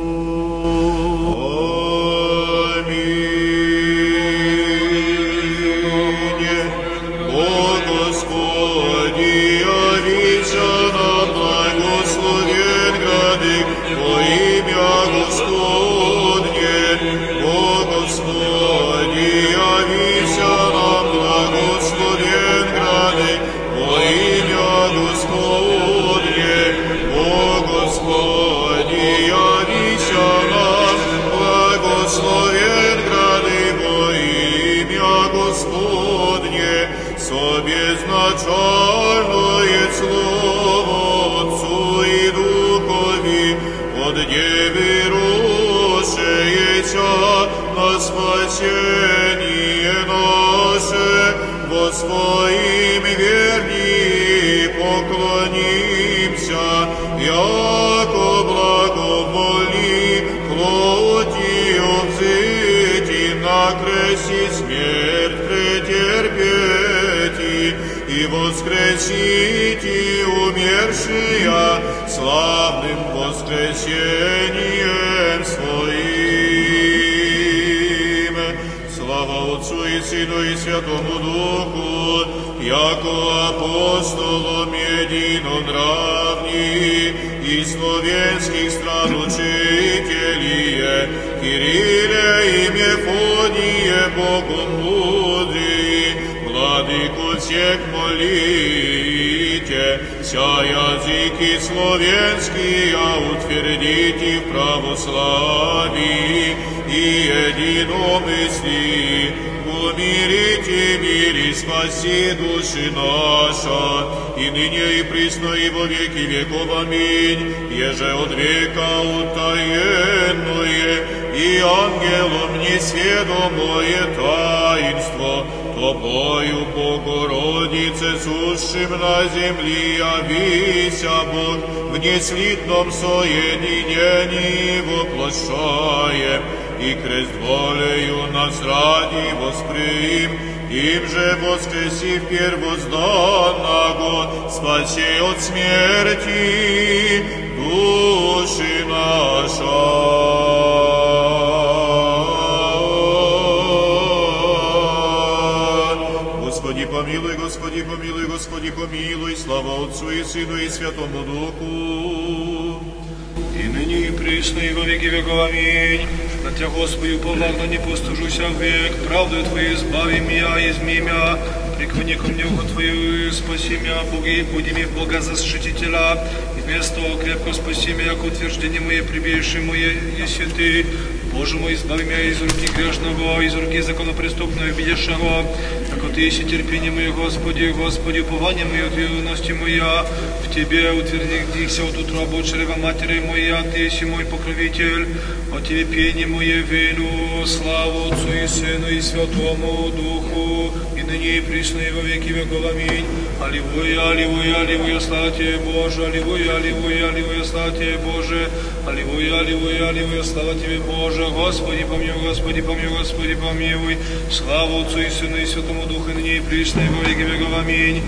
Воскресите умершие славным воскресением своим. Слава Отцу и Сыну и Святому Духу, яко апостолом единонравни и словенских стран учителие, Кирилле и Мефодие Богу мудрый, Владыку всех молите, вся языки словенские утвердите в православии и единомыслии, умирите мир и спаси души наша, и ныне и присно и во веки веков. Аминь. Еже от века утаенное и ангелом несведомое таинство, Тобою, Богородице, сущим на земли, явися Бог в неслитном соединении воплощае, и крест волею нас ради восприм, им же воскресив первозданного, спаси от смерти души наша. помилуй, слава Отцу и Сыну и Святому Духу. И ныне и присно, и во веки веков. Аминь. На Тебя, Господи, уповал, не постужуся век, правду Твою избави меня, изми меня, преклони ко мне ухо Твою, спаси меня, Боги, буди мне Бога защитителя, и вместо того крепко спаси меня, как утверждение мое, прибежище мое, если Ты, Боже мой, избави меня из руки грешного, из руки законопреступного, бедешего, как Ты есть терпение мое, Господи, Господи, упование мое, Ты юности моя, в Тебе утвердихся от утроба от чрева матери моя, Ты есть мой покровитель, о Тебе пение мое вину, славу Отцу и Сыну и Святому Духу, и ныне и присно и во веки веков. Аминь. Аллилуйя, аллилуйя, аллилуйя, слава Тебе, Боже, аллилуйя, аллилуйя, аллилуйя, слава Тебе, Боже, аллилуйя, аллилуйя, аллилуйя, слава Тебе, Боже, Господи, помилуй, Господи, помилуй, Господи, помилуй, слава Отцу и Сыну и Святому Духу, и ныне и присно и во веки веков. Аминь.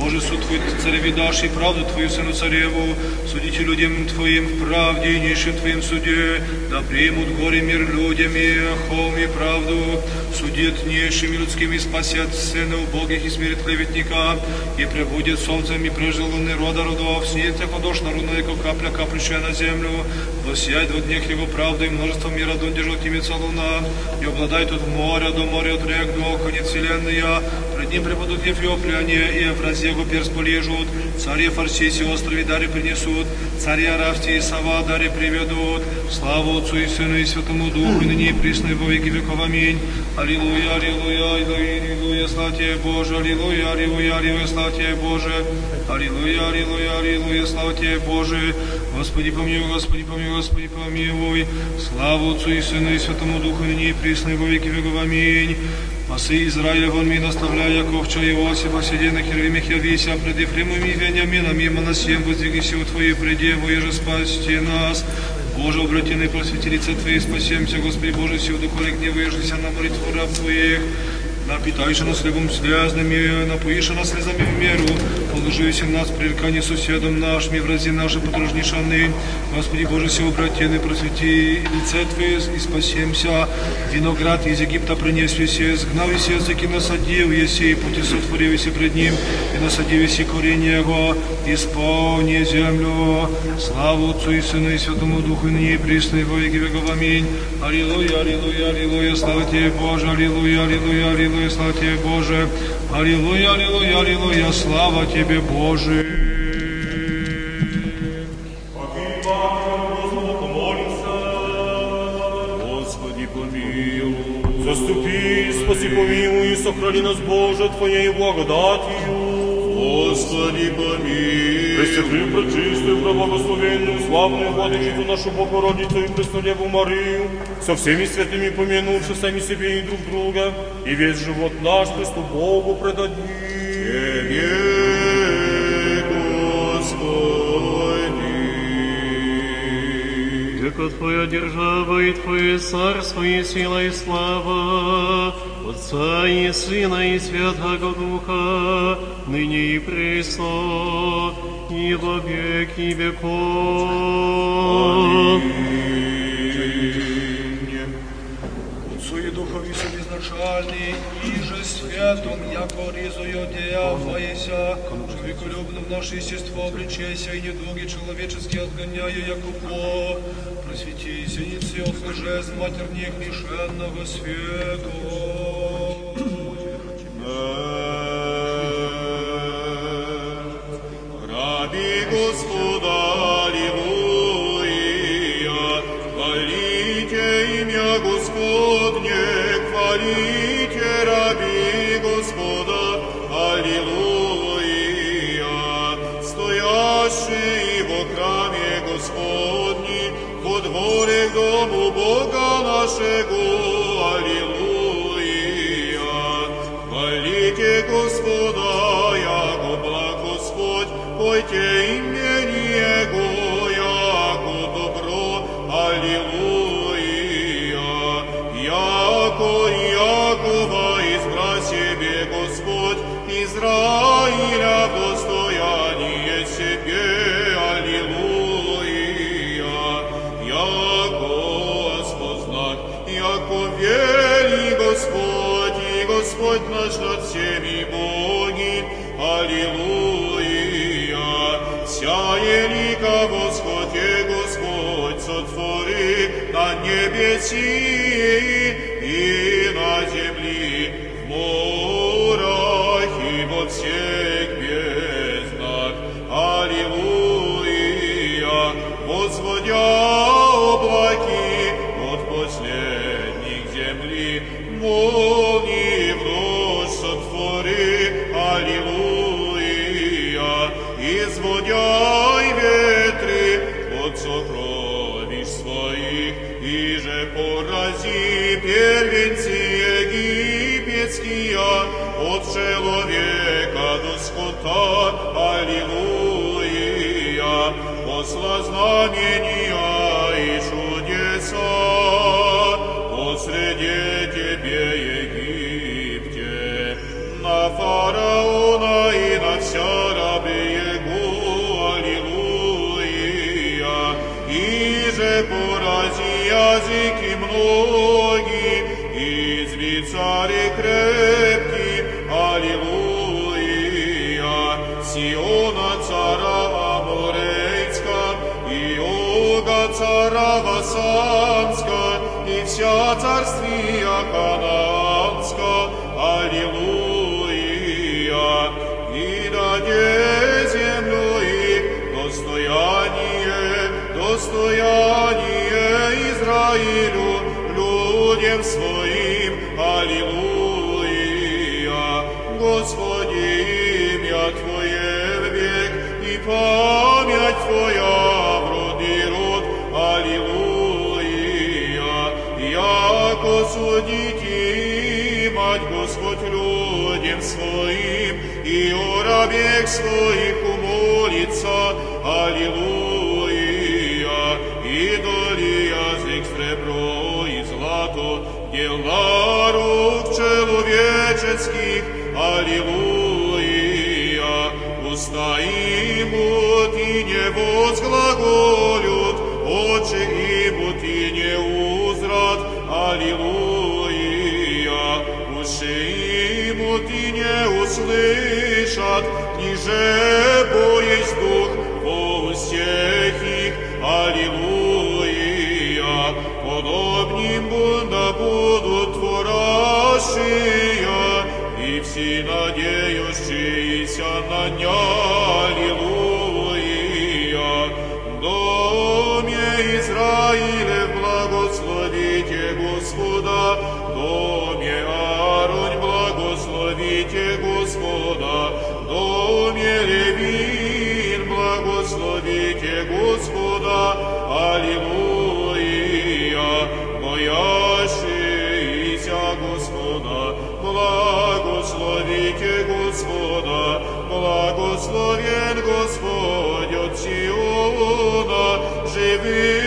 Боже, суд Твой, цареве дашь, и правду Твою, Сыну Цареву, судите людям Твоим в правде, и нищим Твоим суде, да примут горе мир людям и холм и правду, судит нищим и людским, и спасет сына убогих, и смирит клеветника, и пребудет солнцем, и прежил луны рода родов, снит яко дождь народная, как капля, каплящая на землю, воссияет во днях его правды, и множество мира донде желтимится луна, и обладает от моря до моря, от рек до конец вселенная, пред ним преподут Ефиопляне, и Евразия его перст полежут, цари Фарсиси острове даре принесут, цари Аравти и Сава даре приведут, славу Отцу и Сыну и Святому Духу, и ныне и присно и во веки веков. Аминь. Аллилуйя, аллилуйя, аллилуйя, слава Боже, аллилуйя, аллилуйя, аллилуйя, слава Тебе, Боже, аллилуйя, аллилуйя, аллилуйя, слава Тебе, Боже, Господи помилуй, Господи помилуй, Господи помилуй, славу Отцу и Сыну и Святому Духу, и ныне и присно и во веки веков. Аминь. Пасы Израиля вон ми наставляя Яковча Иосифа, сидя на херувимих явися, пред Ефремом и Вениамином, и Моносием воздвигися у Твоей предеву, и же спасти нас. Боже, обратенный просвети лица Твои, спасемся, Господи Боже, сил доколе гневаешься на молитву раб Твоих. Напитайся нас хлебом слезными, напоишь нас слезами в меру, положися нас пререкание соседом нашими, врази наши подрожнишаны. Господи Боже, все обратенный, просвети лице Твое и спасемся. Виноград из Египта принес все, сгнал все языки, насадил еси, пути сотворил еси пред ним, и насадил еси корень его, исполни землю. Славу Отцу и Сыну и Святому Духу, и ныне и присно, и во веки веков. Аминь. Аллилуйя, аллилуйя, аллилуйя, слава Тебе, Боже, аллилуйя, аллилуйя, аллилуйя, слава Тебе, Боже. Аллилуйя, аллилуйя, аллилуйя, слава Тебе, Боже. Господи помилуй. Заступи, спаси помилуй и сохрани нас, Боже, Твоей благодатью. Господи, помилуй. Пресвятую, пречистую, преблагословенную, славную Владычицу нашу Богородицу и Преснодеву Марию, со всеми святыми помянувши сами себе и друг друга, и весь живот наш Христу Богу предадим. Яко Твоя держава и Твое царство и сила и слава, Отца и Сына и Святого Духа, ныне и пресно, и во веки веков. Отцу и Духові безначальний, і же святом, яко ризою деяваяся, человеколюбным наше естество обличайся, и недуги человеческие отгоняя, яко по просвети синицы от лжец матерних лишенного света. Бога Господь наш над всеми боги, Аллилуйя, сяе лика восходе Господь сотвори на небеси знамения и чудеса посреди тебе, Египте, на фараона и на вся рабы его, Аллилуйя, и же порази языки многие, и звицари крепкие, и вся царствия Кананска, Аллилуйя, и даде землю их достояние, достояние Израилю, людям своим, Аллилуйя, Господи, имя Твое в век, и память о рабех своих умолится, Аллилуйя, и доли язык сребро и злато, дела рук человеческих, Аллилуйя, уста имут и не возглаголют, очи имут и не узрат, Аллилуйя, уши имут и не услышат, ниже боясь дух во всех их, Аллилуйя, подобним да будут творящие, и все надеющиеся на ня, Аллилуйя, доме Израилев within.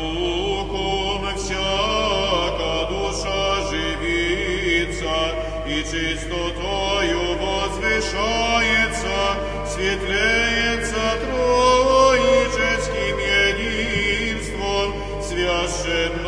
духом всяка душа живится, и чистотою возвышается, светлеется троическим единством священным.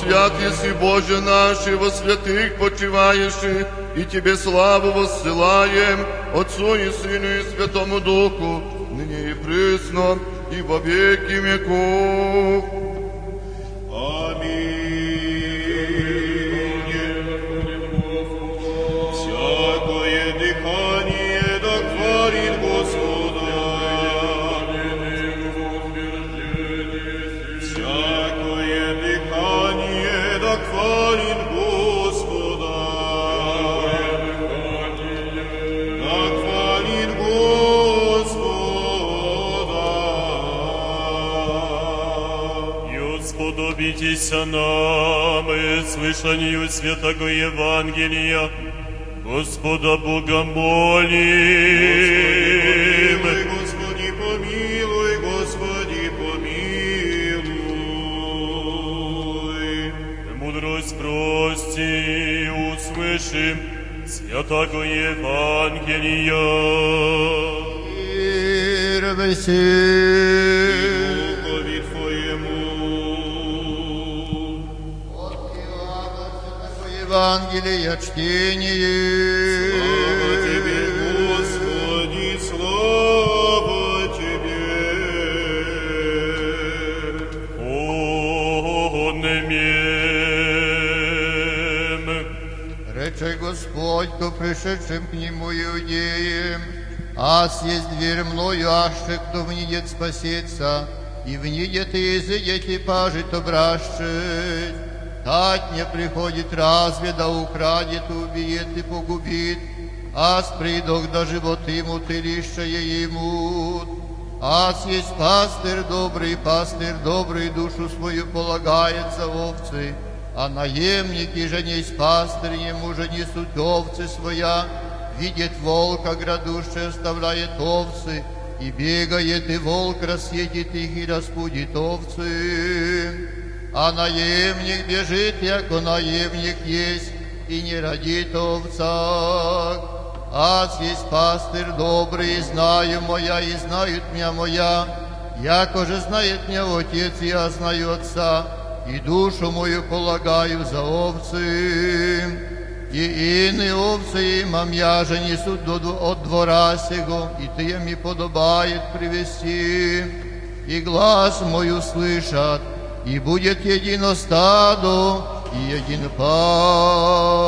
Свят еси Боже наш, и во святых почиваешь, и Тебе славу воссылаем, Отцу и Сыну и Святому Духу, ныне и присно, и во веки веков. Святого Евангелия. Господа Бога молим. Господи, помилуй, Господи, помилуй. Мудрость прости, услышим святого Евангелия. Мир Евангелие чтение. Слава Тебе, Господи, слава Тебе. Онемем. Рече Господь, ко пришедшим к Нему иудеям, «Аз есть дверь мною, аще кто внидет спасется, и внидет и изыдет и пажит обращет. Так не приходит разве, да украдет, убьет и погубит, аз придох да живот имут и лишее имут. Аз есть пастырь добрый, пастырь добрый, душу свою полагает за овцы, а наемники же не есть пастырь, ему же несут овцы своя, видит волка градуще, оставляет овцы, и бегает, и волк расъедет их и распудит овцы. А наемник бежит, яко наемник есть, и не родит овцах. Аз есть пастырь добрый, и знаю моя, и знают меня моя, яко же знает меня Отец, и я знаю Отца, и душу мою полагаю за овцы. И иные овцы имам я же несут до, дво- от двора сего, и ты ми подобает привести, и глаз мой услышат, и будет едино стадо, и един пастырь.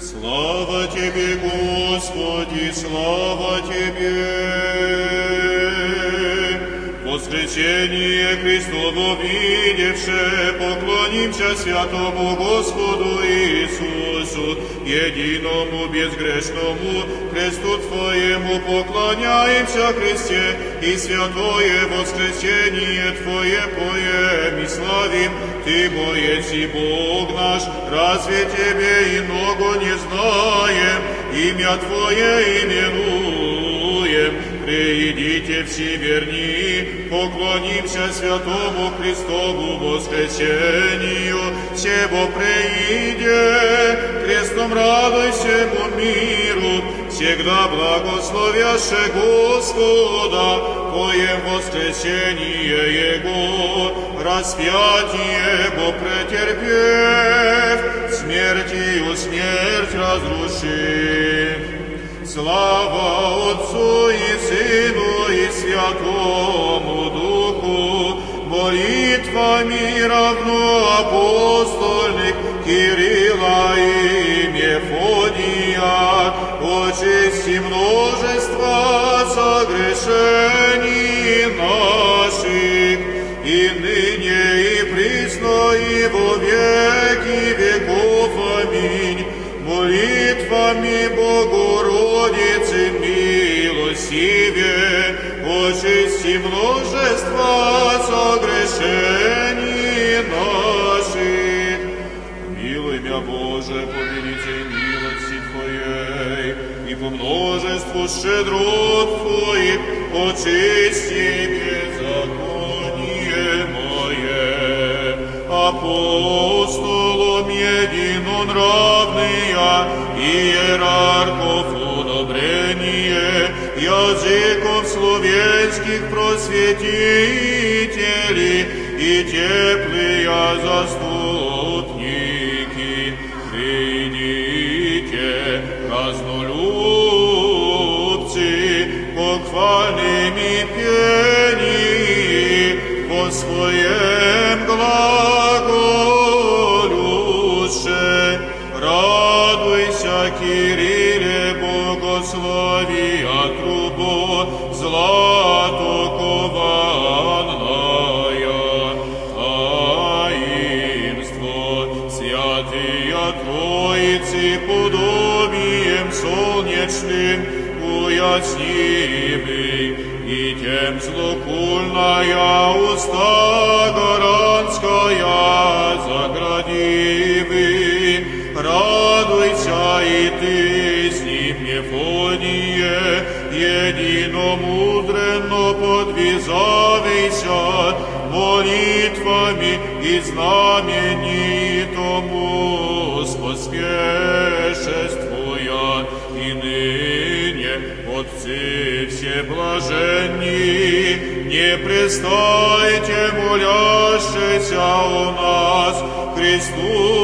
Слава Тебе, Господи, слава Тебе! Воскресение Христово видевше, поклонимся святому Господу Иисусу, единому безгрешному, кресту Твоему поклоняемся кресте, и святое воскресение Твое поем и славим, Ты мой еси Бог наш, разве Тебе иного не знаем, имя Твое именуем, приидите все верни, поклонимся святому Христову воскресению, сего прииде, крестом радуйся миру, всегда благословяше Господа, Твое воскресение Его, распятие Его претерпев, смертью смерть разрушив. Слава Отцу и Сыну и Святому Духу, молитвами равно апостольных Кирилла и Мефодия, очисти множество согрешений наших, и ныне, и присно, и во веки Молитвами Богородицы милостиве, очисти множество согрешений наших. Милуй мя, Боже, по великой милости Твоей, и по множеству щедрот Твоих, очисти беззаконие мое. Апостолом единонравные, иерархов удобрение, языков словенских просветителей и теплые заступники, уяснивы, и тем злокульная все блаженни, не престайте молящийся у нас Христу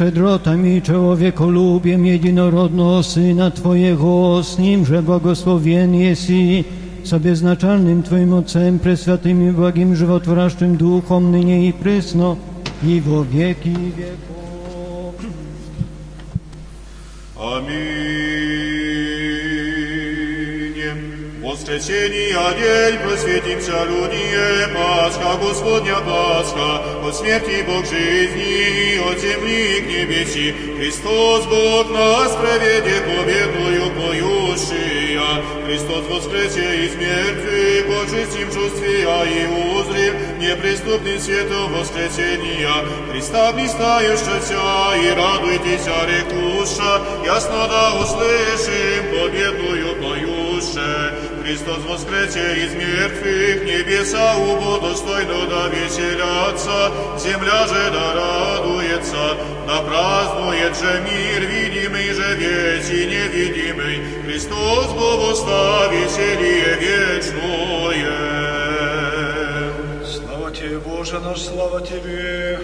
szczedrota mi, człowieku lubię, jedinorodno Syna Twojego, z nim, że błogosławien jest i sobie znaczalnym Twoim Otcem, preswatym i błagim żywotworaszczym duchom, nynie i prysno, i w wieki wieku. Amin. Воскресения день просветимся людие, Пасха, Господня Пасха, от смерти Бог жизни, от земли к небеси, Христос Бог нас проведе победную поющия, Христос воскресе из мертвых, очистим чувствия и узрим неприступный светом воскресения, Христа блистающегося, и радуйтесь, рекуша, ясно да услышим победную поюше. Христос воскресе из мертвых, небеса убо достойно да веселятся, земля же да радуется, да празднует же мир, видимый же весь и невидимый, Христос Бог уста веселье вечное. Слава Тебе, Боже наш, слава Тебе!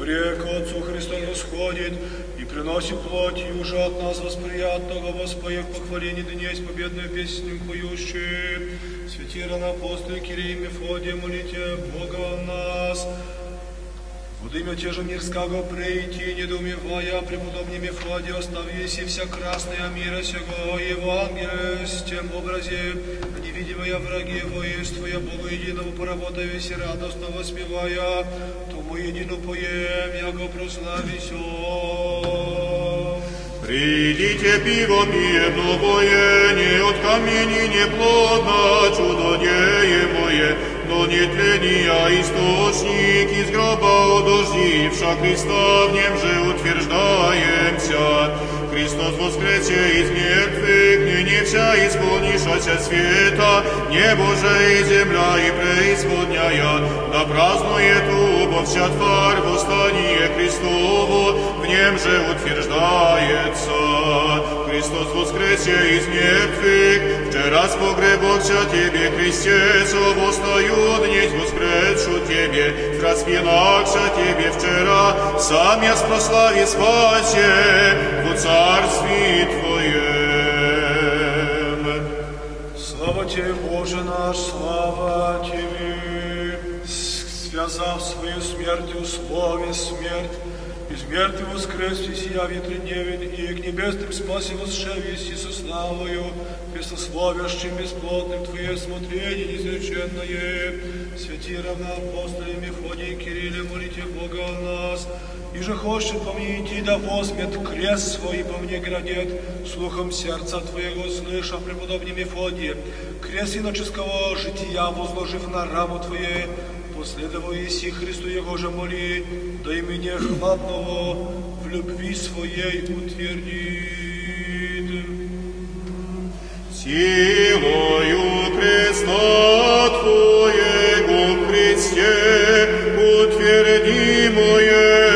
Грех Отцу Христом восходит, и приносит плоть, и уже от нас восприятного, воспоев похваление днесь победную песню поющие. Святи рано апостолы Кирий и Мефодия, молите Бога о нас. Под имя те же мирского прийти, недоумевая, преподобный Мефодий, оставися вся красная мира сего, Евангелие с тем образе, невидимые враги его есть Твоя Богу единого поработаюсь и радостно воспевая, тому едину поем, яко прославися. Придите пиво пьем новое, не от камени не плодно, чудодеемое, но не тления источник из гроба удождивша Христа, в нем же утверждаемся. Христос воскресе из мертвых, ныне вся исполнившася света, небо же и земля и преисподняя, да празднует убо вся тварь восстание Христово, в нем же утверждается. Христос воскресе из мертвых, вчера с погребовся тебе, Христец, восстаю днесь воскресшу тебе, распинакся тебе вчера, сам я прослави спасе, в царстве Твоем. Слава Тебе, Боже наш, слава Тебе, связав свою смертью слове смерть, из мертвых воскресе сия ветреневен, и к небесным спасе восшевести со славою, бессословящим бесплотным Твое смотрение неизреченное, святи равноапостоле Мефодий Кирилле, молите Бога о нас, и же хочет по мне да возьмет крест свой по мне градет, слухом сердца Твоего слыша, преподобный Мефодий, крест иноческого жития возложив на раму Твоей, последовал еси Христу Его же моли, да и меня хладного в любви своей утвердит. Силою креста Твоего Христе утверди мое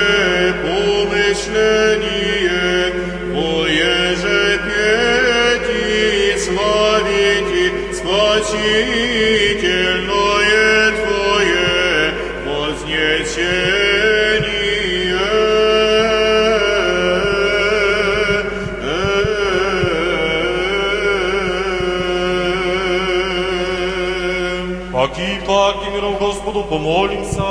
Господу помолимся.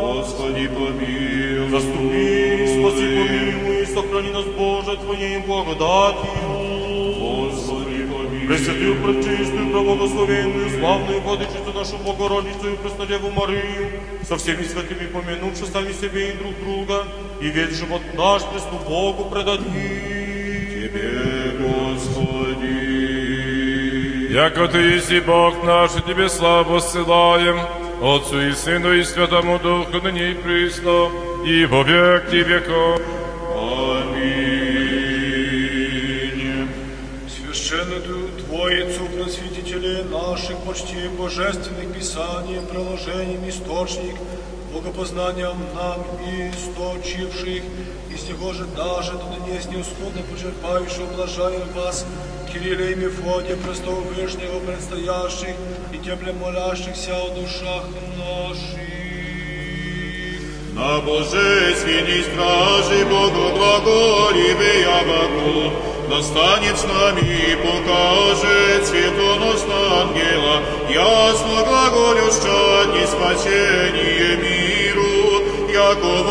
Господи, помилуй. Заступи, спаси, помилуй, сохрани нас, Боже, Твоей благодатью. Господи, помилуй. Пресвятую, пречистую, правословенную, славную Владычицу нашу Богородицу и Преснодеву Марию, со всеми святыми помянувши сами себе и друг друга, и весь живот наш Христу Богу предадим. Яко Ты еси Бог наш, и Тебе славу ссылаем, Отцу и Сыну и Святому Духу, ныне и присно, и во веки веков. Аминь. Священную Твоицу, просветителей наших, почти божественных писаний, приложением источник, богопознанием нам и источивших, из него же даже до днес неусходно почерпающего блажаем вас, Кирилля и Мефодия, престол Вышнего, предстоящих и тепле молящихся о душах наших. На божественной страже Богу глаголевия Богу, достанет с нами и покажет светоносна ангела, ясно глаголюща не спасение миру, яко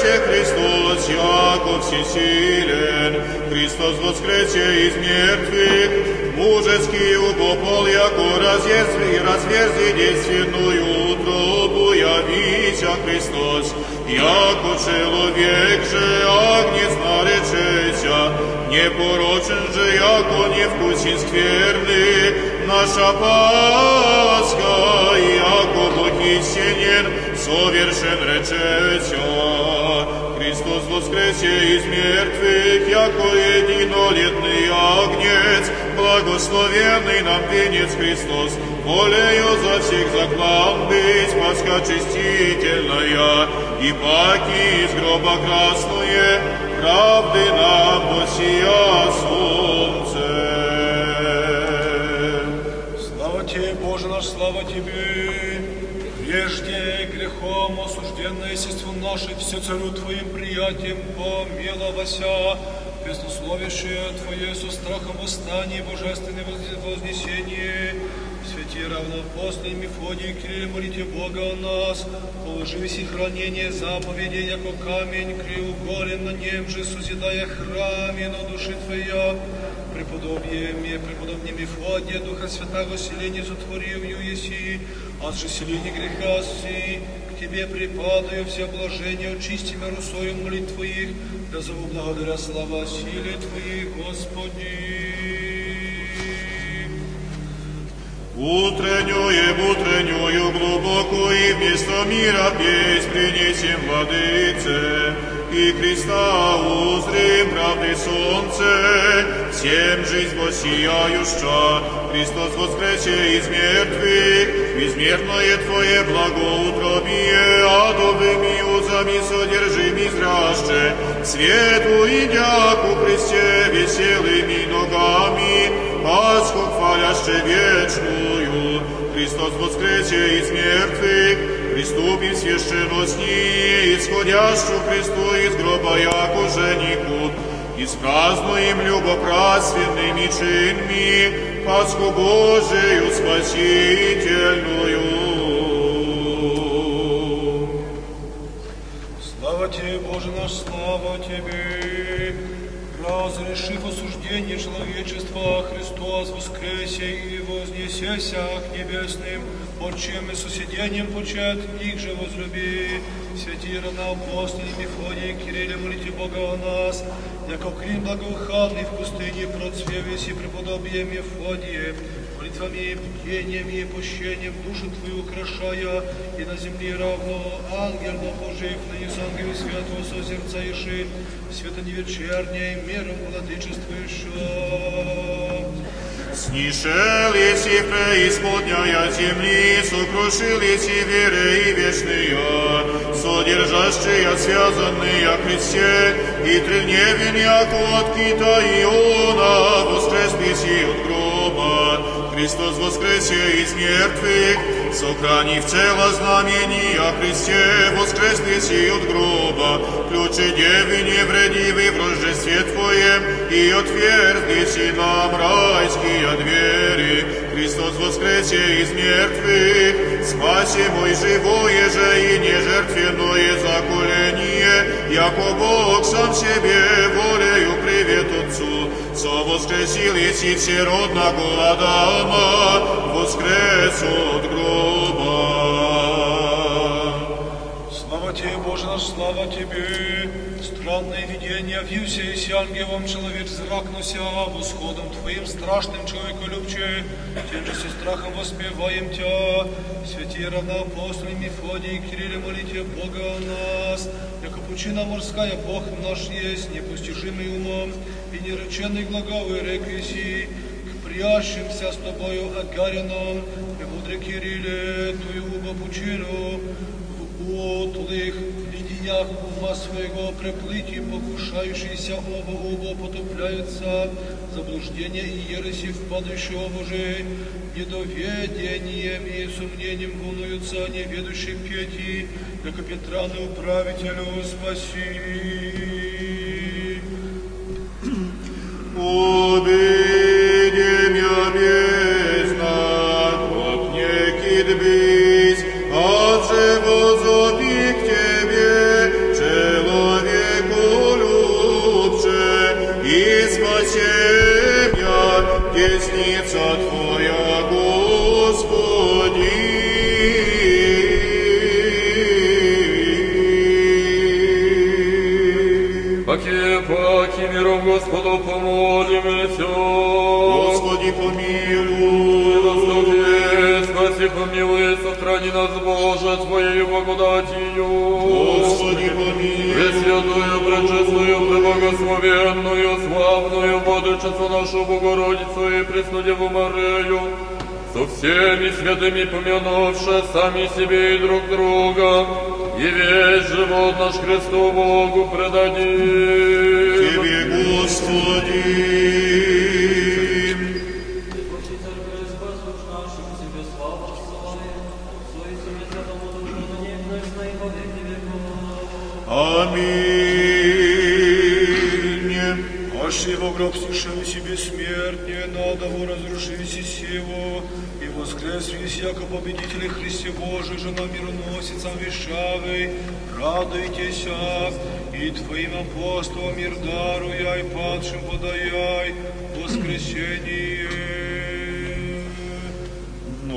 воскресе Христос, яко всесилен, Христос воскресе из мертвых, мужеский убопол, яко разъезд и разверзи действенную утробу, явися Христос, яко человек же агнец наречеся, непорочен же, яко невкусен скверны, наша Пасха, яко Бог истинен, совершен речеся. Христос воскресе из мертвых, яко единолетный агнец, благословенный нам венец Христос, волею за всех заклан быть, Пасха чистительная, и паки из гроба красное, правды нам посия солнце. Слава Тебе, Боже наш, слава Тебе! Прежде грехом осужденное естество наше, все царю Твоим приятием помиловася, безусловие Твое со страхом восстание, божественное вознесение, Святие равнопостный Мефодий, Кирилл, молите Бога о нас, положи виси хранение заповедей, яко камень креуголен на нем же, созидая храме на души Твоя, преподобие мне, преподобне Мефодия, Духа Святаго селение сотворил еси, от же селение греха си, к Тебе припадаю все блажения, очисти меня русою молитв Твоих, да зову благодаря слава силе Твоей, Господи. Утреннюю, утреннюю глубоко и вместо мира песнь принесем владыце, и Христа узрим правды солнце, всем жизнь воссияюща, Христос воскресе из мертвых, безмерное Твое благоутробие, адовыми узами содержим израще, свету идя ку Христе веселыми ногами, Пасху хваляще вечную, Христос воскресе из мертвых, приступим священно с ней, исходящую Христу из гроба, яку женику, и празднуем любопрасвенными чинми Пасху Божию спасительную. Слава Тебе, Боже наш, слава Тебе! Разрешив осуждение человечества, Христос воскресе и вознесеся к небесным, отчем и соседением почет, их же возлюби. Святи равноапостолы Мефодий, Кирилле, молите Бога о нас, яко клин благоуханный в пустыне процвевесь и преподобие Мефодие, молитвами, бдением и пощением душу Твою украшая, и на земле равно ангел Божий, ныне с ангелу святого созерцаеши, света невечерней миром владычествующего. Снишел еси преисподняя земли, сокрушил еси веры и вечные, содержащие связанные о Христе, и тревневен, яко от кита Иона, воскреслись от гроба. Христос воскресе из мертвых, сохранив цело знамение о Христе, воскреслись от гроба, ключи деви невредивы в рождестве Твоем, и отверзлись нам райские двери. Христос воскресе из мертвых, спаси мой живое же и нежертвенное заколение, яко Бог сам себе волею привет Отцу, со воскресил еси всеродного Адама, воскрес от гроба. Слава Тебе, Боже слава Тебе! Странное видение вьюся и с ангелом человек нося, восходом Твоим страшным человеколюбче, тем же со страхом воспеваем Тя. Святи равноапостолы Мефодий, Кирилле, молите Бога о нас, яко пучина морская Бог наш есть, непостижимый умом и нереченный глаговый реквиси, к прящимся с Тобою огаряном, премудрый Кирилле, Твою пучину, в отлых леденях ума своего преплыти, покушающиеся оба уба потопляются, заблуждение и ереси впадающего Божий, недоведением и сомнением волнуются неведущие пети, как Петрану управителю спаси. <clears throat> Обидим Господу помолимся. Господи, помилуй. Господи, спаси, помилуй, сохрани нас, Боже, Твоей благодатью. Господи, помилуй. Пресвятую, пречестную, преблагословенную, славную Владычицу нашу Богородицу и Преснодеву Марию, со всеми святыми помянувши сами себе и друг друга, и весь живот наш Христу Богу предадим. Аминь. Оши во гроб снишен себе смерть, не надо разрушився сего, и воскресвись, яко победители Христе Божий, жена мироносицам вещавый, радуйтеся, и Твоим апостолам мир даруя, и падшим подаяй воскресение.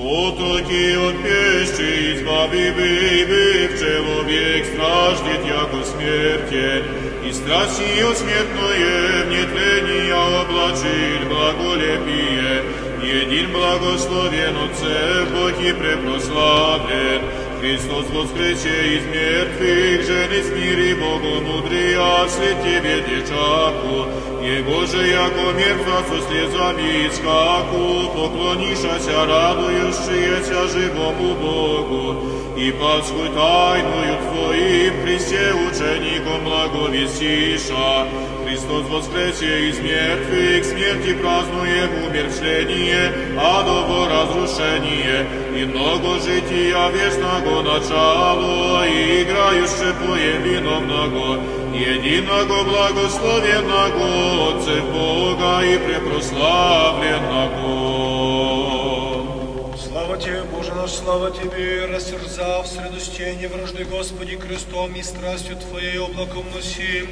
Отоки от пещи избави бейбы, в человек страждет, яко смерти, и страсти от смертное в нетление облачит благолепие, един благословен Отце, Бог и препрославлен, Христос воскресе из мертвых, жены с мире Богу мудрия, вслед Тебе, дечаку, Его же, яко мертва со слезами искаку, поклонишася, радующаяся живому Богу, и Пасху тайную Твоим Христе учеником благовестиша. Христос воскресе из мертвых, смерти празднуем умершление, адово разрушение, и много жития вечного начало, и играюще поем вино много, единого благословенного Отце Бога и препрославленного. Слава Тебе, Боже наш, слава Тебе, растерзав средостение вражды Господи крестом и страстью Твоей облаком носим,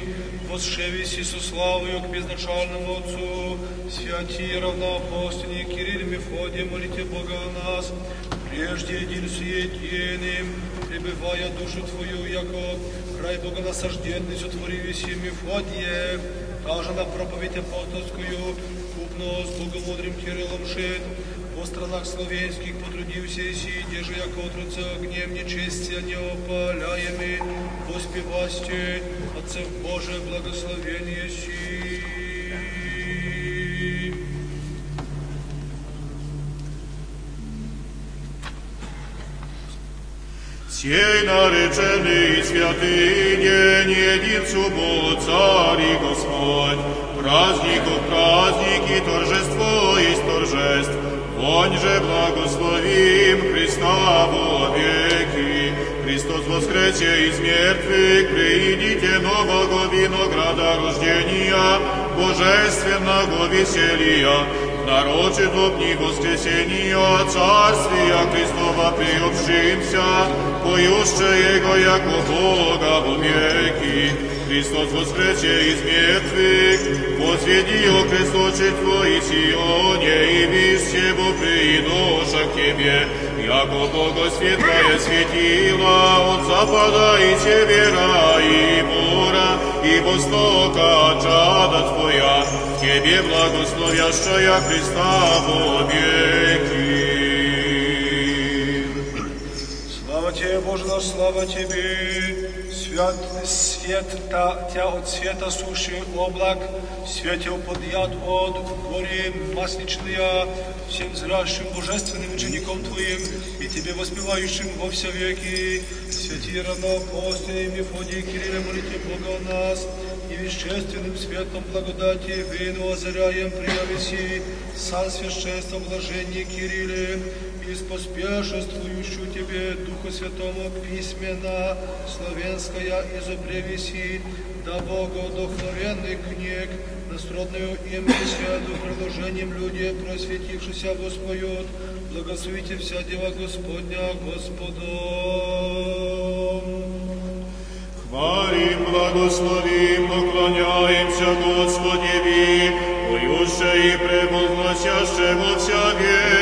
восшевись и со славою к безначальному Отцу, святи равноапостольни Кирилл Мефодий, молите Бога о нас, прежде един суетенным, пребывая душу Твою, яко край богонасажденный сотворивись и Мефодие, даже на проповедь апостольскую, купно с богомудрым Кириллом шед, по странах словенских потрудился и сидя же, яко отруца огнем нечестия неопаляемый, воспевасте Отцев Божие благословение си. Сей нареченный святый день, един суббот, царь и Господь, праздников праздник и торжество есть торжеств, вонь же благословим Христа во веки. Христос воскресе из мертвых, приидите нового винограда рождения, божественного веселья, нарочит обни воскресения Царствия Христова приобщимся, поюще Его яко Бога во веки. Христос воскресе из мертвых, возведи о кресточе Твой Сионе, и весь его приидоша к Тебе, яко Бога светлое светило от запада и севера, и мора, и востока от жада Твоя, Тебе благословящая Христа во веки. Наш, слава Тебе, свят, свет та, Тя от света суши облак, светил подъят от горе масличная, всем зрящим божественным учеником Твоим и Тебе воспевающим во все веки, святи равноапостолы Мефодий Кирилле, молите Бога о нас, и вещественным светом благодати вину озаряем приявиси, сан священство блажение Кирилле, и споспешествующую Тебе, Духу Святому, письмена, славянская изобревиси, да Богу вдохновенных книг, насродную им беседу, приложением людей, просветившися воспоют, благословите вся дева Господня Господом. Хвалим, благословим, поклоняемся Господеви, поюще и превозносяще во вся веки,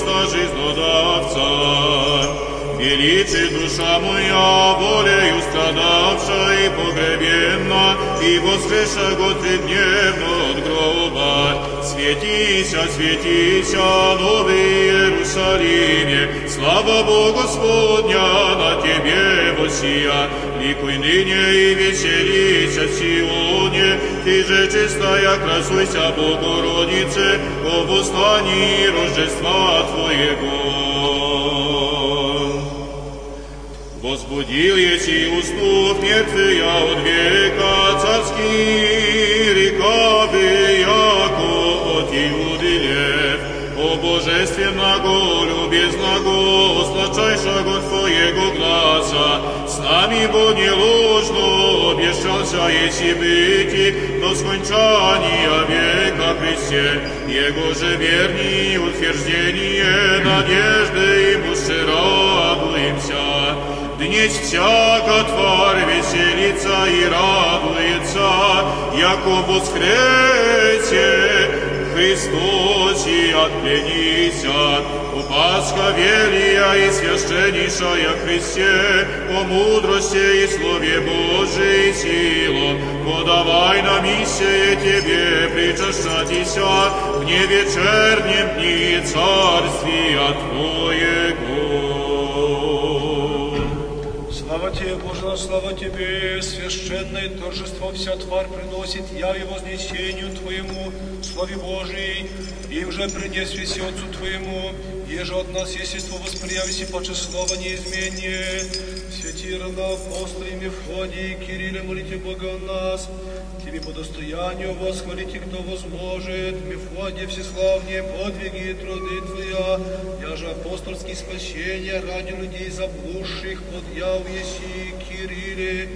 Христа жизнодавца. и лечит душа моя волею страдавшая и погребенна, и воскреша год тридневно от гроба. Светися, светися, новый Иерусалиме, слава Богу Господня на тебе восия, ликуй ныне и веселися в Сионе, ты же чистая, красуйся, Богородице, о восстании Рождества Твоего. Возбудил еси уступ мертвия от века царский река бы, яко от Иуды лев. О божественного, любезного, сладчайшего Твоего гласа, с нами Бог не ложно обещался, еси быть до скончания века Христе, Его же верни утверждение надежды ему радуемся. Днесь всяка тварь веселится и радуется, яко воскресе Христос и отпленися, о Пасха велия и священнейшая Христе, о мудрости и Слове Божией силу, подавай нам миссия Тебе причащатися в невечернем дни Царствия Твоего. Слава Тебе, Боже, слава Тебе, священное торжество вся тварь приносит яви вознесению Твоему, славе Божией, им же принеси все Отцу Твоему, еже от нас естество восприявиси паче слава неизменнее. Святи рана апостолы Мефодий, Кирилле, молите Бога о нас, Тебе по достоянию восхвалите, кто возможет, Мефодия всеславнее подвиги и труды Твоя, я же апостольские спасения ради людей заблудших подъяв еси, Кирилле,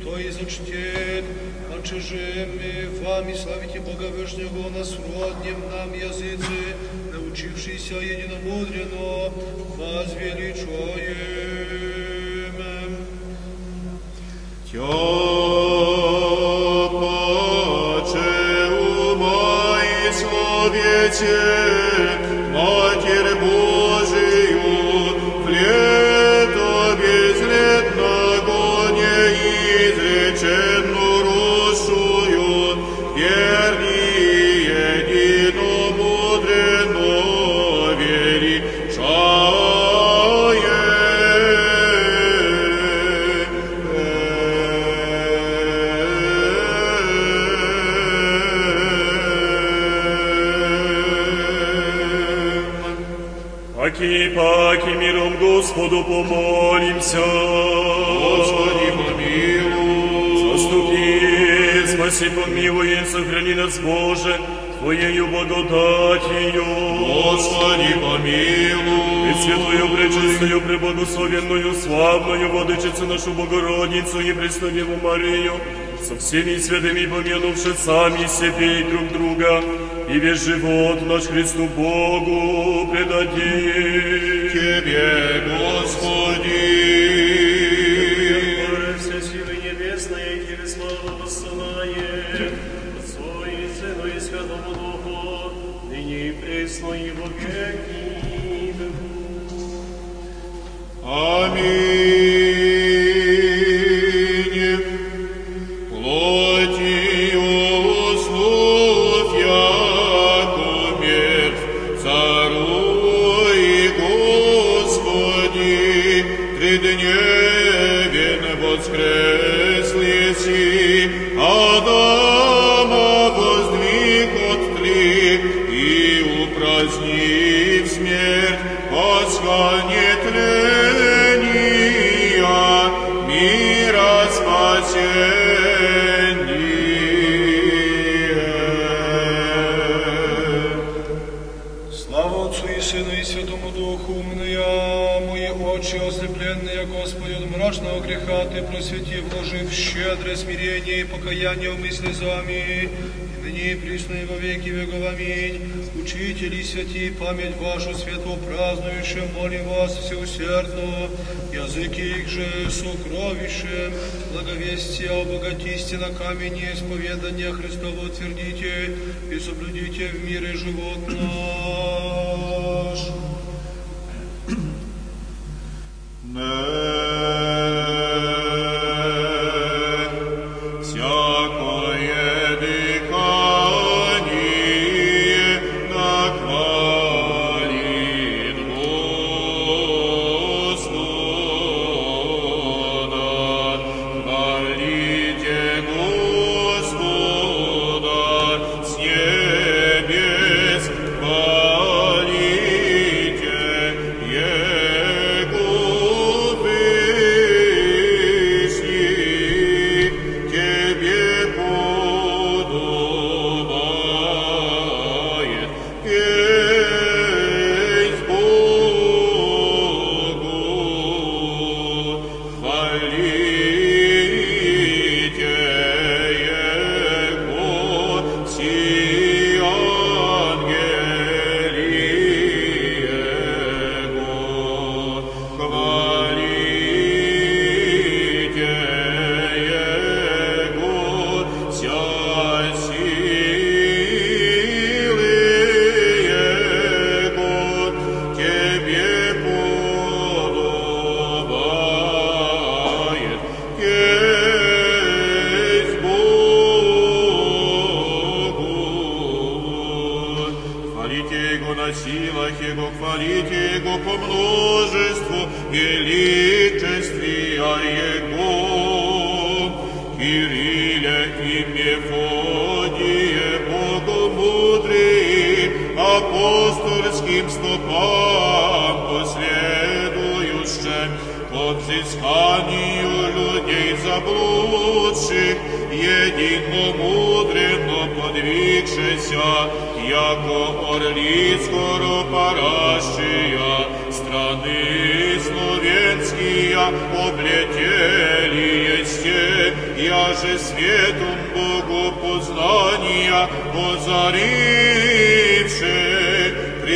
кто изучтет, Отче же мы вами славите Бога Вышнего на сроднем нам языце, научившийся единомудренно, возвеличаем. Тя Господу помолимся. Господи, помилуй. Заступи, спаси, помилуй, и сохрани нас, Боже, Твоею благодатью. Господи, помилуй. И святую, пречистую, преблагословенную, славную Владычицу нашу Богородицу и Преснодеву Марию, со всеми святыми помянувши сами себе и друг друга, и весь живот наш Христу Богу предадим. Тебе, Господи. Святому Духу, ныне и пресно и во веки память вашу светло празднующим, молим вас всеусердно, языки их же сокровищем, благовестия обогатисте на камень исповедания Христово утвердите и соблюдите в мире живот наш.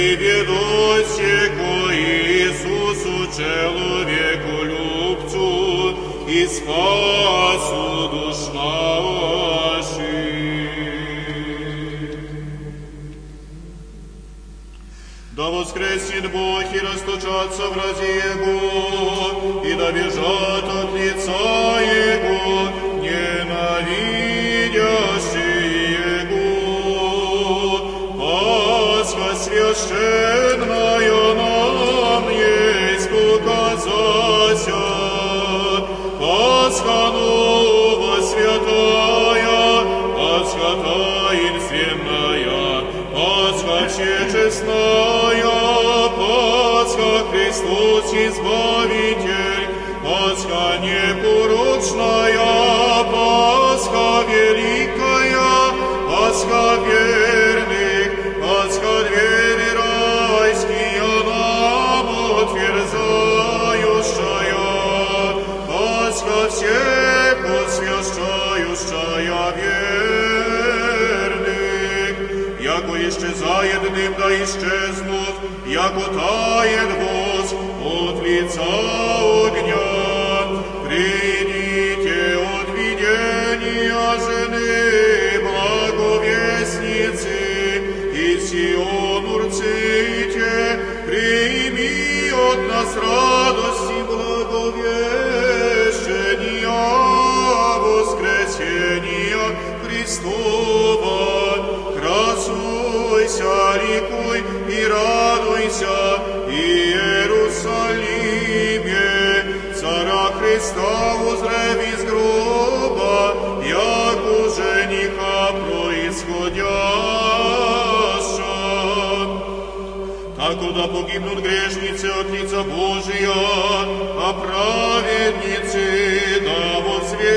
приведу сего Иисусу человеку любцу и спасу душ наших. Да воскресит Бог и расточатся врази Его, и да бежат от лица Его, Священная нам есть показася, Пасха нова Пасха таинственная, Пасха всечестная, Пасха Христос Избавитель, Пасха непорочная, Пасха великая, Пасха верных, исчезает дым да исчезнут, яко тает воск от лица огня. Придите от видения жены благовестницы, и Сион урците, прими от нас радость и воскресения Христова. Красуйся, ликуй и радуйся, Иерусалиме, цара Христа узрев из гроба, яку жениха происходяща. А куда погибнут грешницы от лица Божия, а праведницы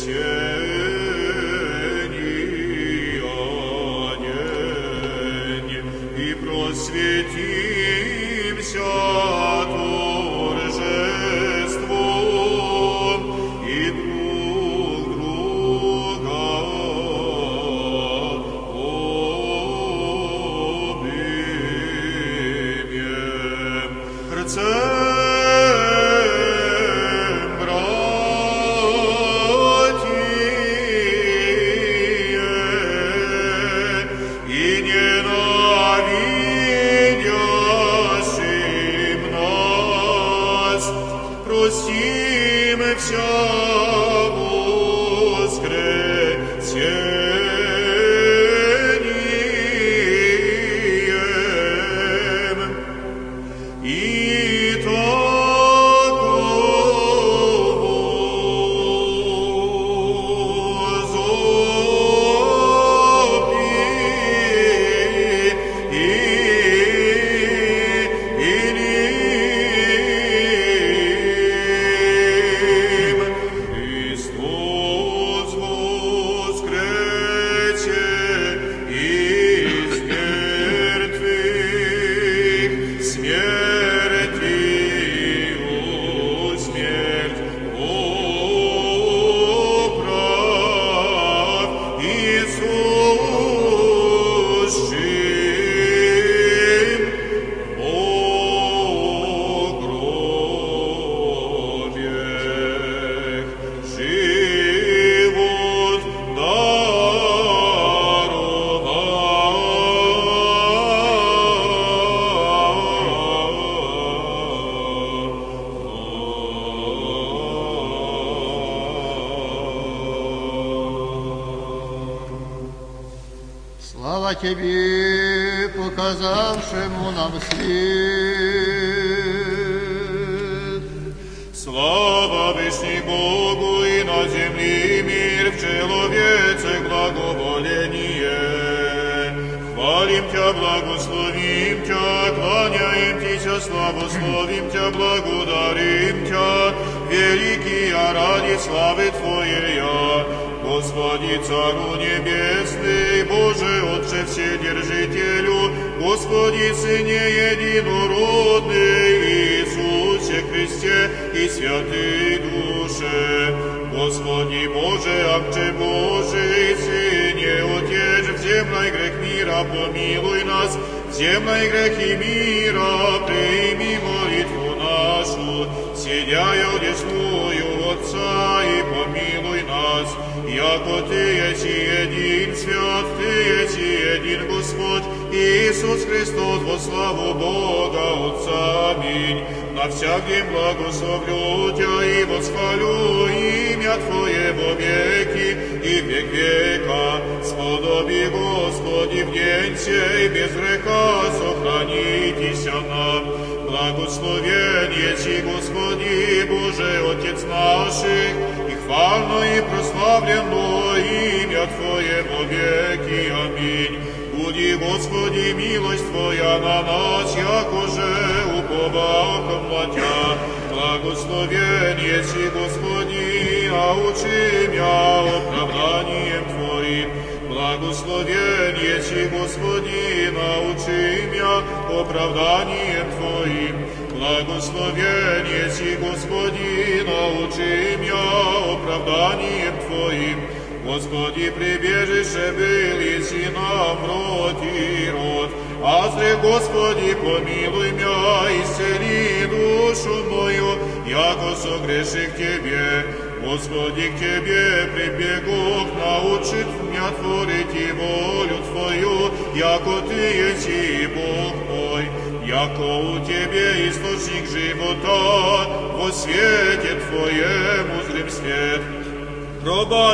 Воскресение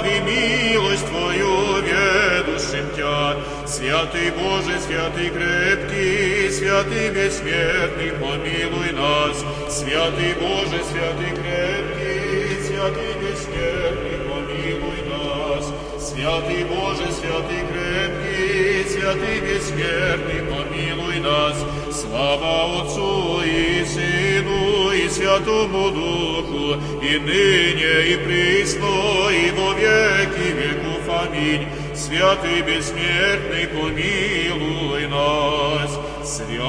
Пробави милость Твою, ведущим Тя, Святый Боже, святый крепкий, святый бессмертный, помилуй нас. Святый Боже, святый крепкий, святый бессмертный, помилуй нас. Святый Боже, святый крепкий, святый бессмертный, помилуй нас. Слава Отцу и Сыну Святому Духу, и ныне, и присно, и во веки веков. Аминь. Святый бессмертный, помилуй нас. Святый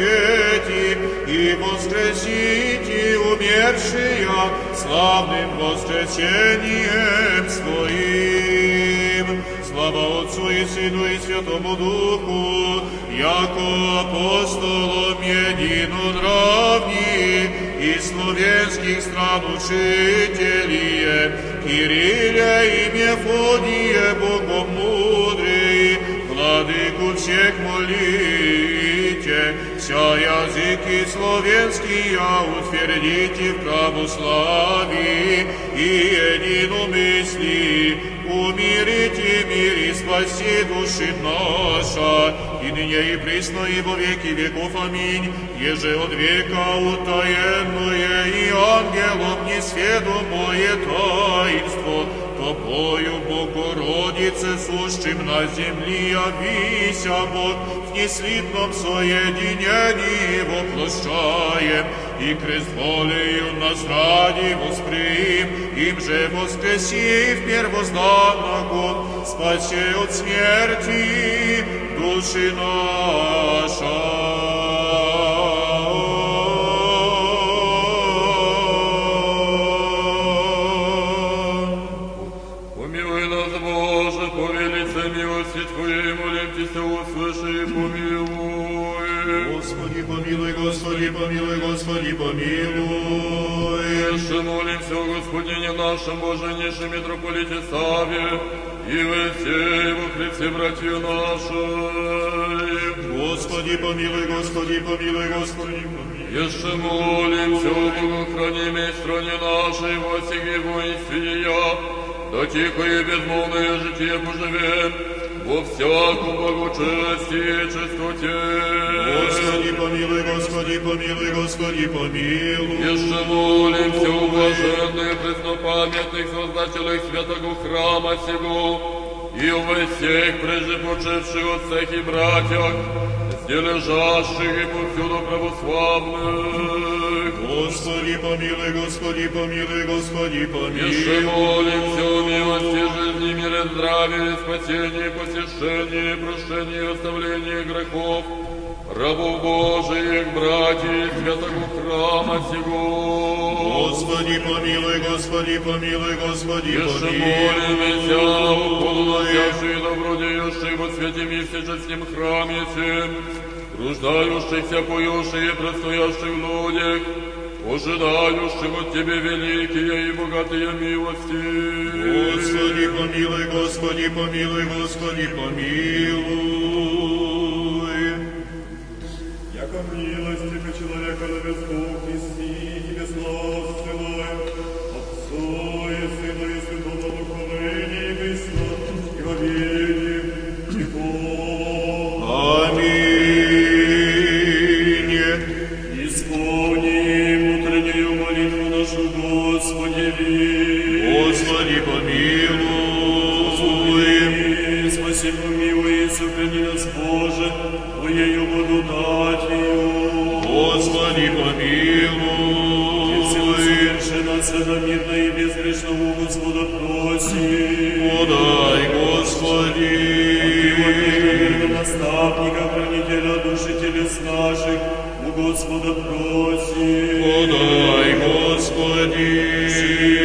претерпети, и воскресите умершие славным воскресением своим. Слава Отцу и Сыну и Святому Духу, яко апостолом единонравни и словенских стран учителие, Кирилле и Мефодие Богомудрый, вся языки словенские утвердите в православии и единомыслии, умирите мир и спаси души наша, и ныне и присно и во веки веков. Аминь. Еже от века утаенное и ангелом несведомое таинство, Тобою, Богородице, сущим на земли, явися Бог, в неслитном соединении воплощаем, и крест волею нас ради восприим, им же воскреси в первозданного, спаси от смерти души наша. Нашем, Боже, неше митрополите Саве, и во всей во Христе братью нашей. Господи, помилуй, Господи, помилуй, Господи, помилуй. Еще молимся о Богохранимой стране нашей, во всех его истине, да тихо и безмолвное житие поживем, во всяком благочестии и чистоте. Господи, помилуй, Господи, помилуй, Господи, помилуй. Еще молимся о блаженных преснопамятных создателях святого храма сего, и о всех прежде почивших отцах и братьях, с везде лежащих и повсюду православных. Господи, помилуй, Господи, помилуй, Господи, помилуй. Еще молимся о милости жизни, мире, здравия, спасении, посещении, прощении, оставлении грехов, рабов Божиих, братьев, святого храма сего. Господи, помилуй, Господи, помилуй, Господи, Еще помилуй. молимся, уполномочавший и добродеющий во свете всеческим храме всем, труждающихся, поющие, предстоящих в людях, ожидающих от Тебе великие и богатые милости. Господи, помилуй, Господи, помилуй, Господи, помилуй. Господа просим. Подай, Господи.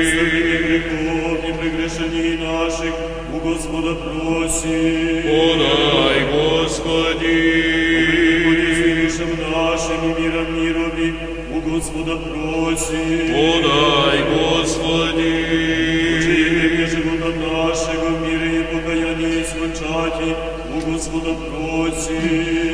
Оставление грехов и прегрешений наших, у Господа просим. Подай, Господи. душам нашим и миром мирови, у Господа просим. Подай, Господи. Учение живота нашего в мире и покаяние и у Господа просим.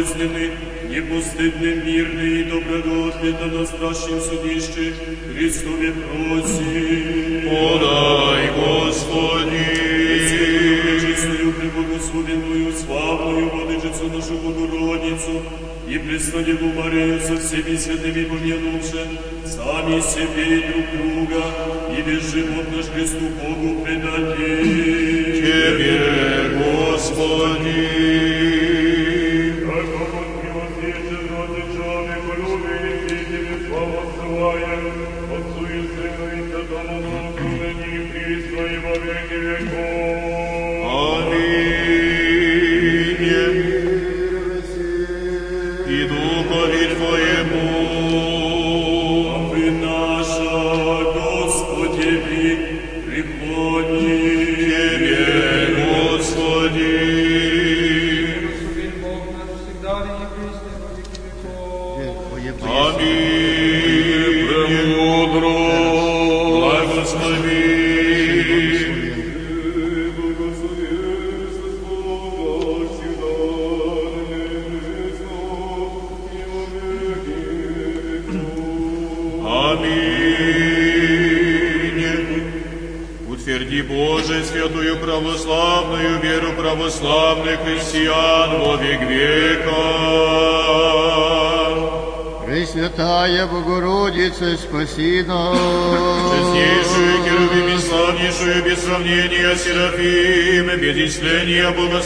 Бесполезными, непостыдным, мирный и доброго ответа на страшном судище, Христове просим. Подай, Господи. Пречистую, преблагословенную, славную Владычицу нашу Богородицу и Преснодеву Марию со всеми святыми помянувши, сами себе и друг друга, и весь живот наш Христу Богу предадим. Тебе, Господи. Отцу и Сыну и Святому Духу, ныне и присно и во веки веков.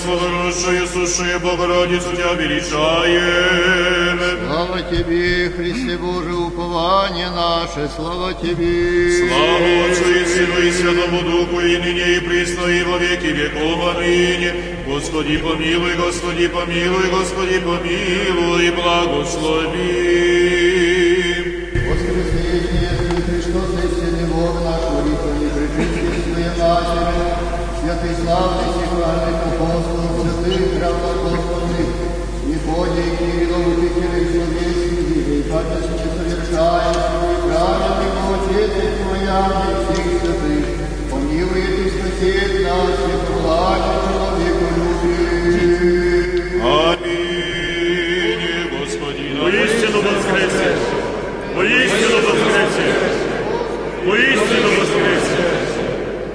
исцеления, благословенную, сущую Богородицу Тебя величаем. Слава Тебе, Христе Боже, упование наше, слава Тебе. Слава Отцу и Сыну и Святому Духу, и ныне, и присно, и во веки веков. Аминь. Господи, помилуй, Господи, помилуй, Господи, помилуй, благослови. Воскресение, Христос, истинный Бог наш, молитвами причистив Своей Матери, святый славный сихвальных апостолов, святых равноапостольных, Мефодий, Кириллов, и Кирилл, Словесий, и памятники совершаем, свой праведный Отец Твоя, и всех святых, помилует и спасет нас, и благо человеку любит. Аминь. Господи, Воистину воскресе! Воистину воскресе! Воистину воскресе!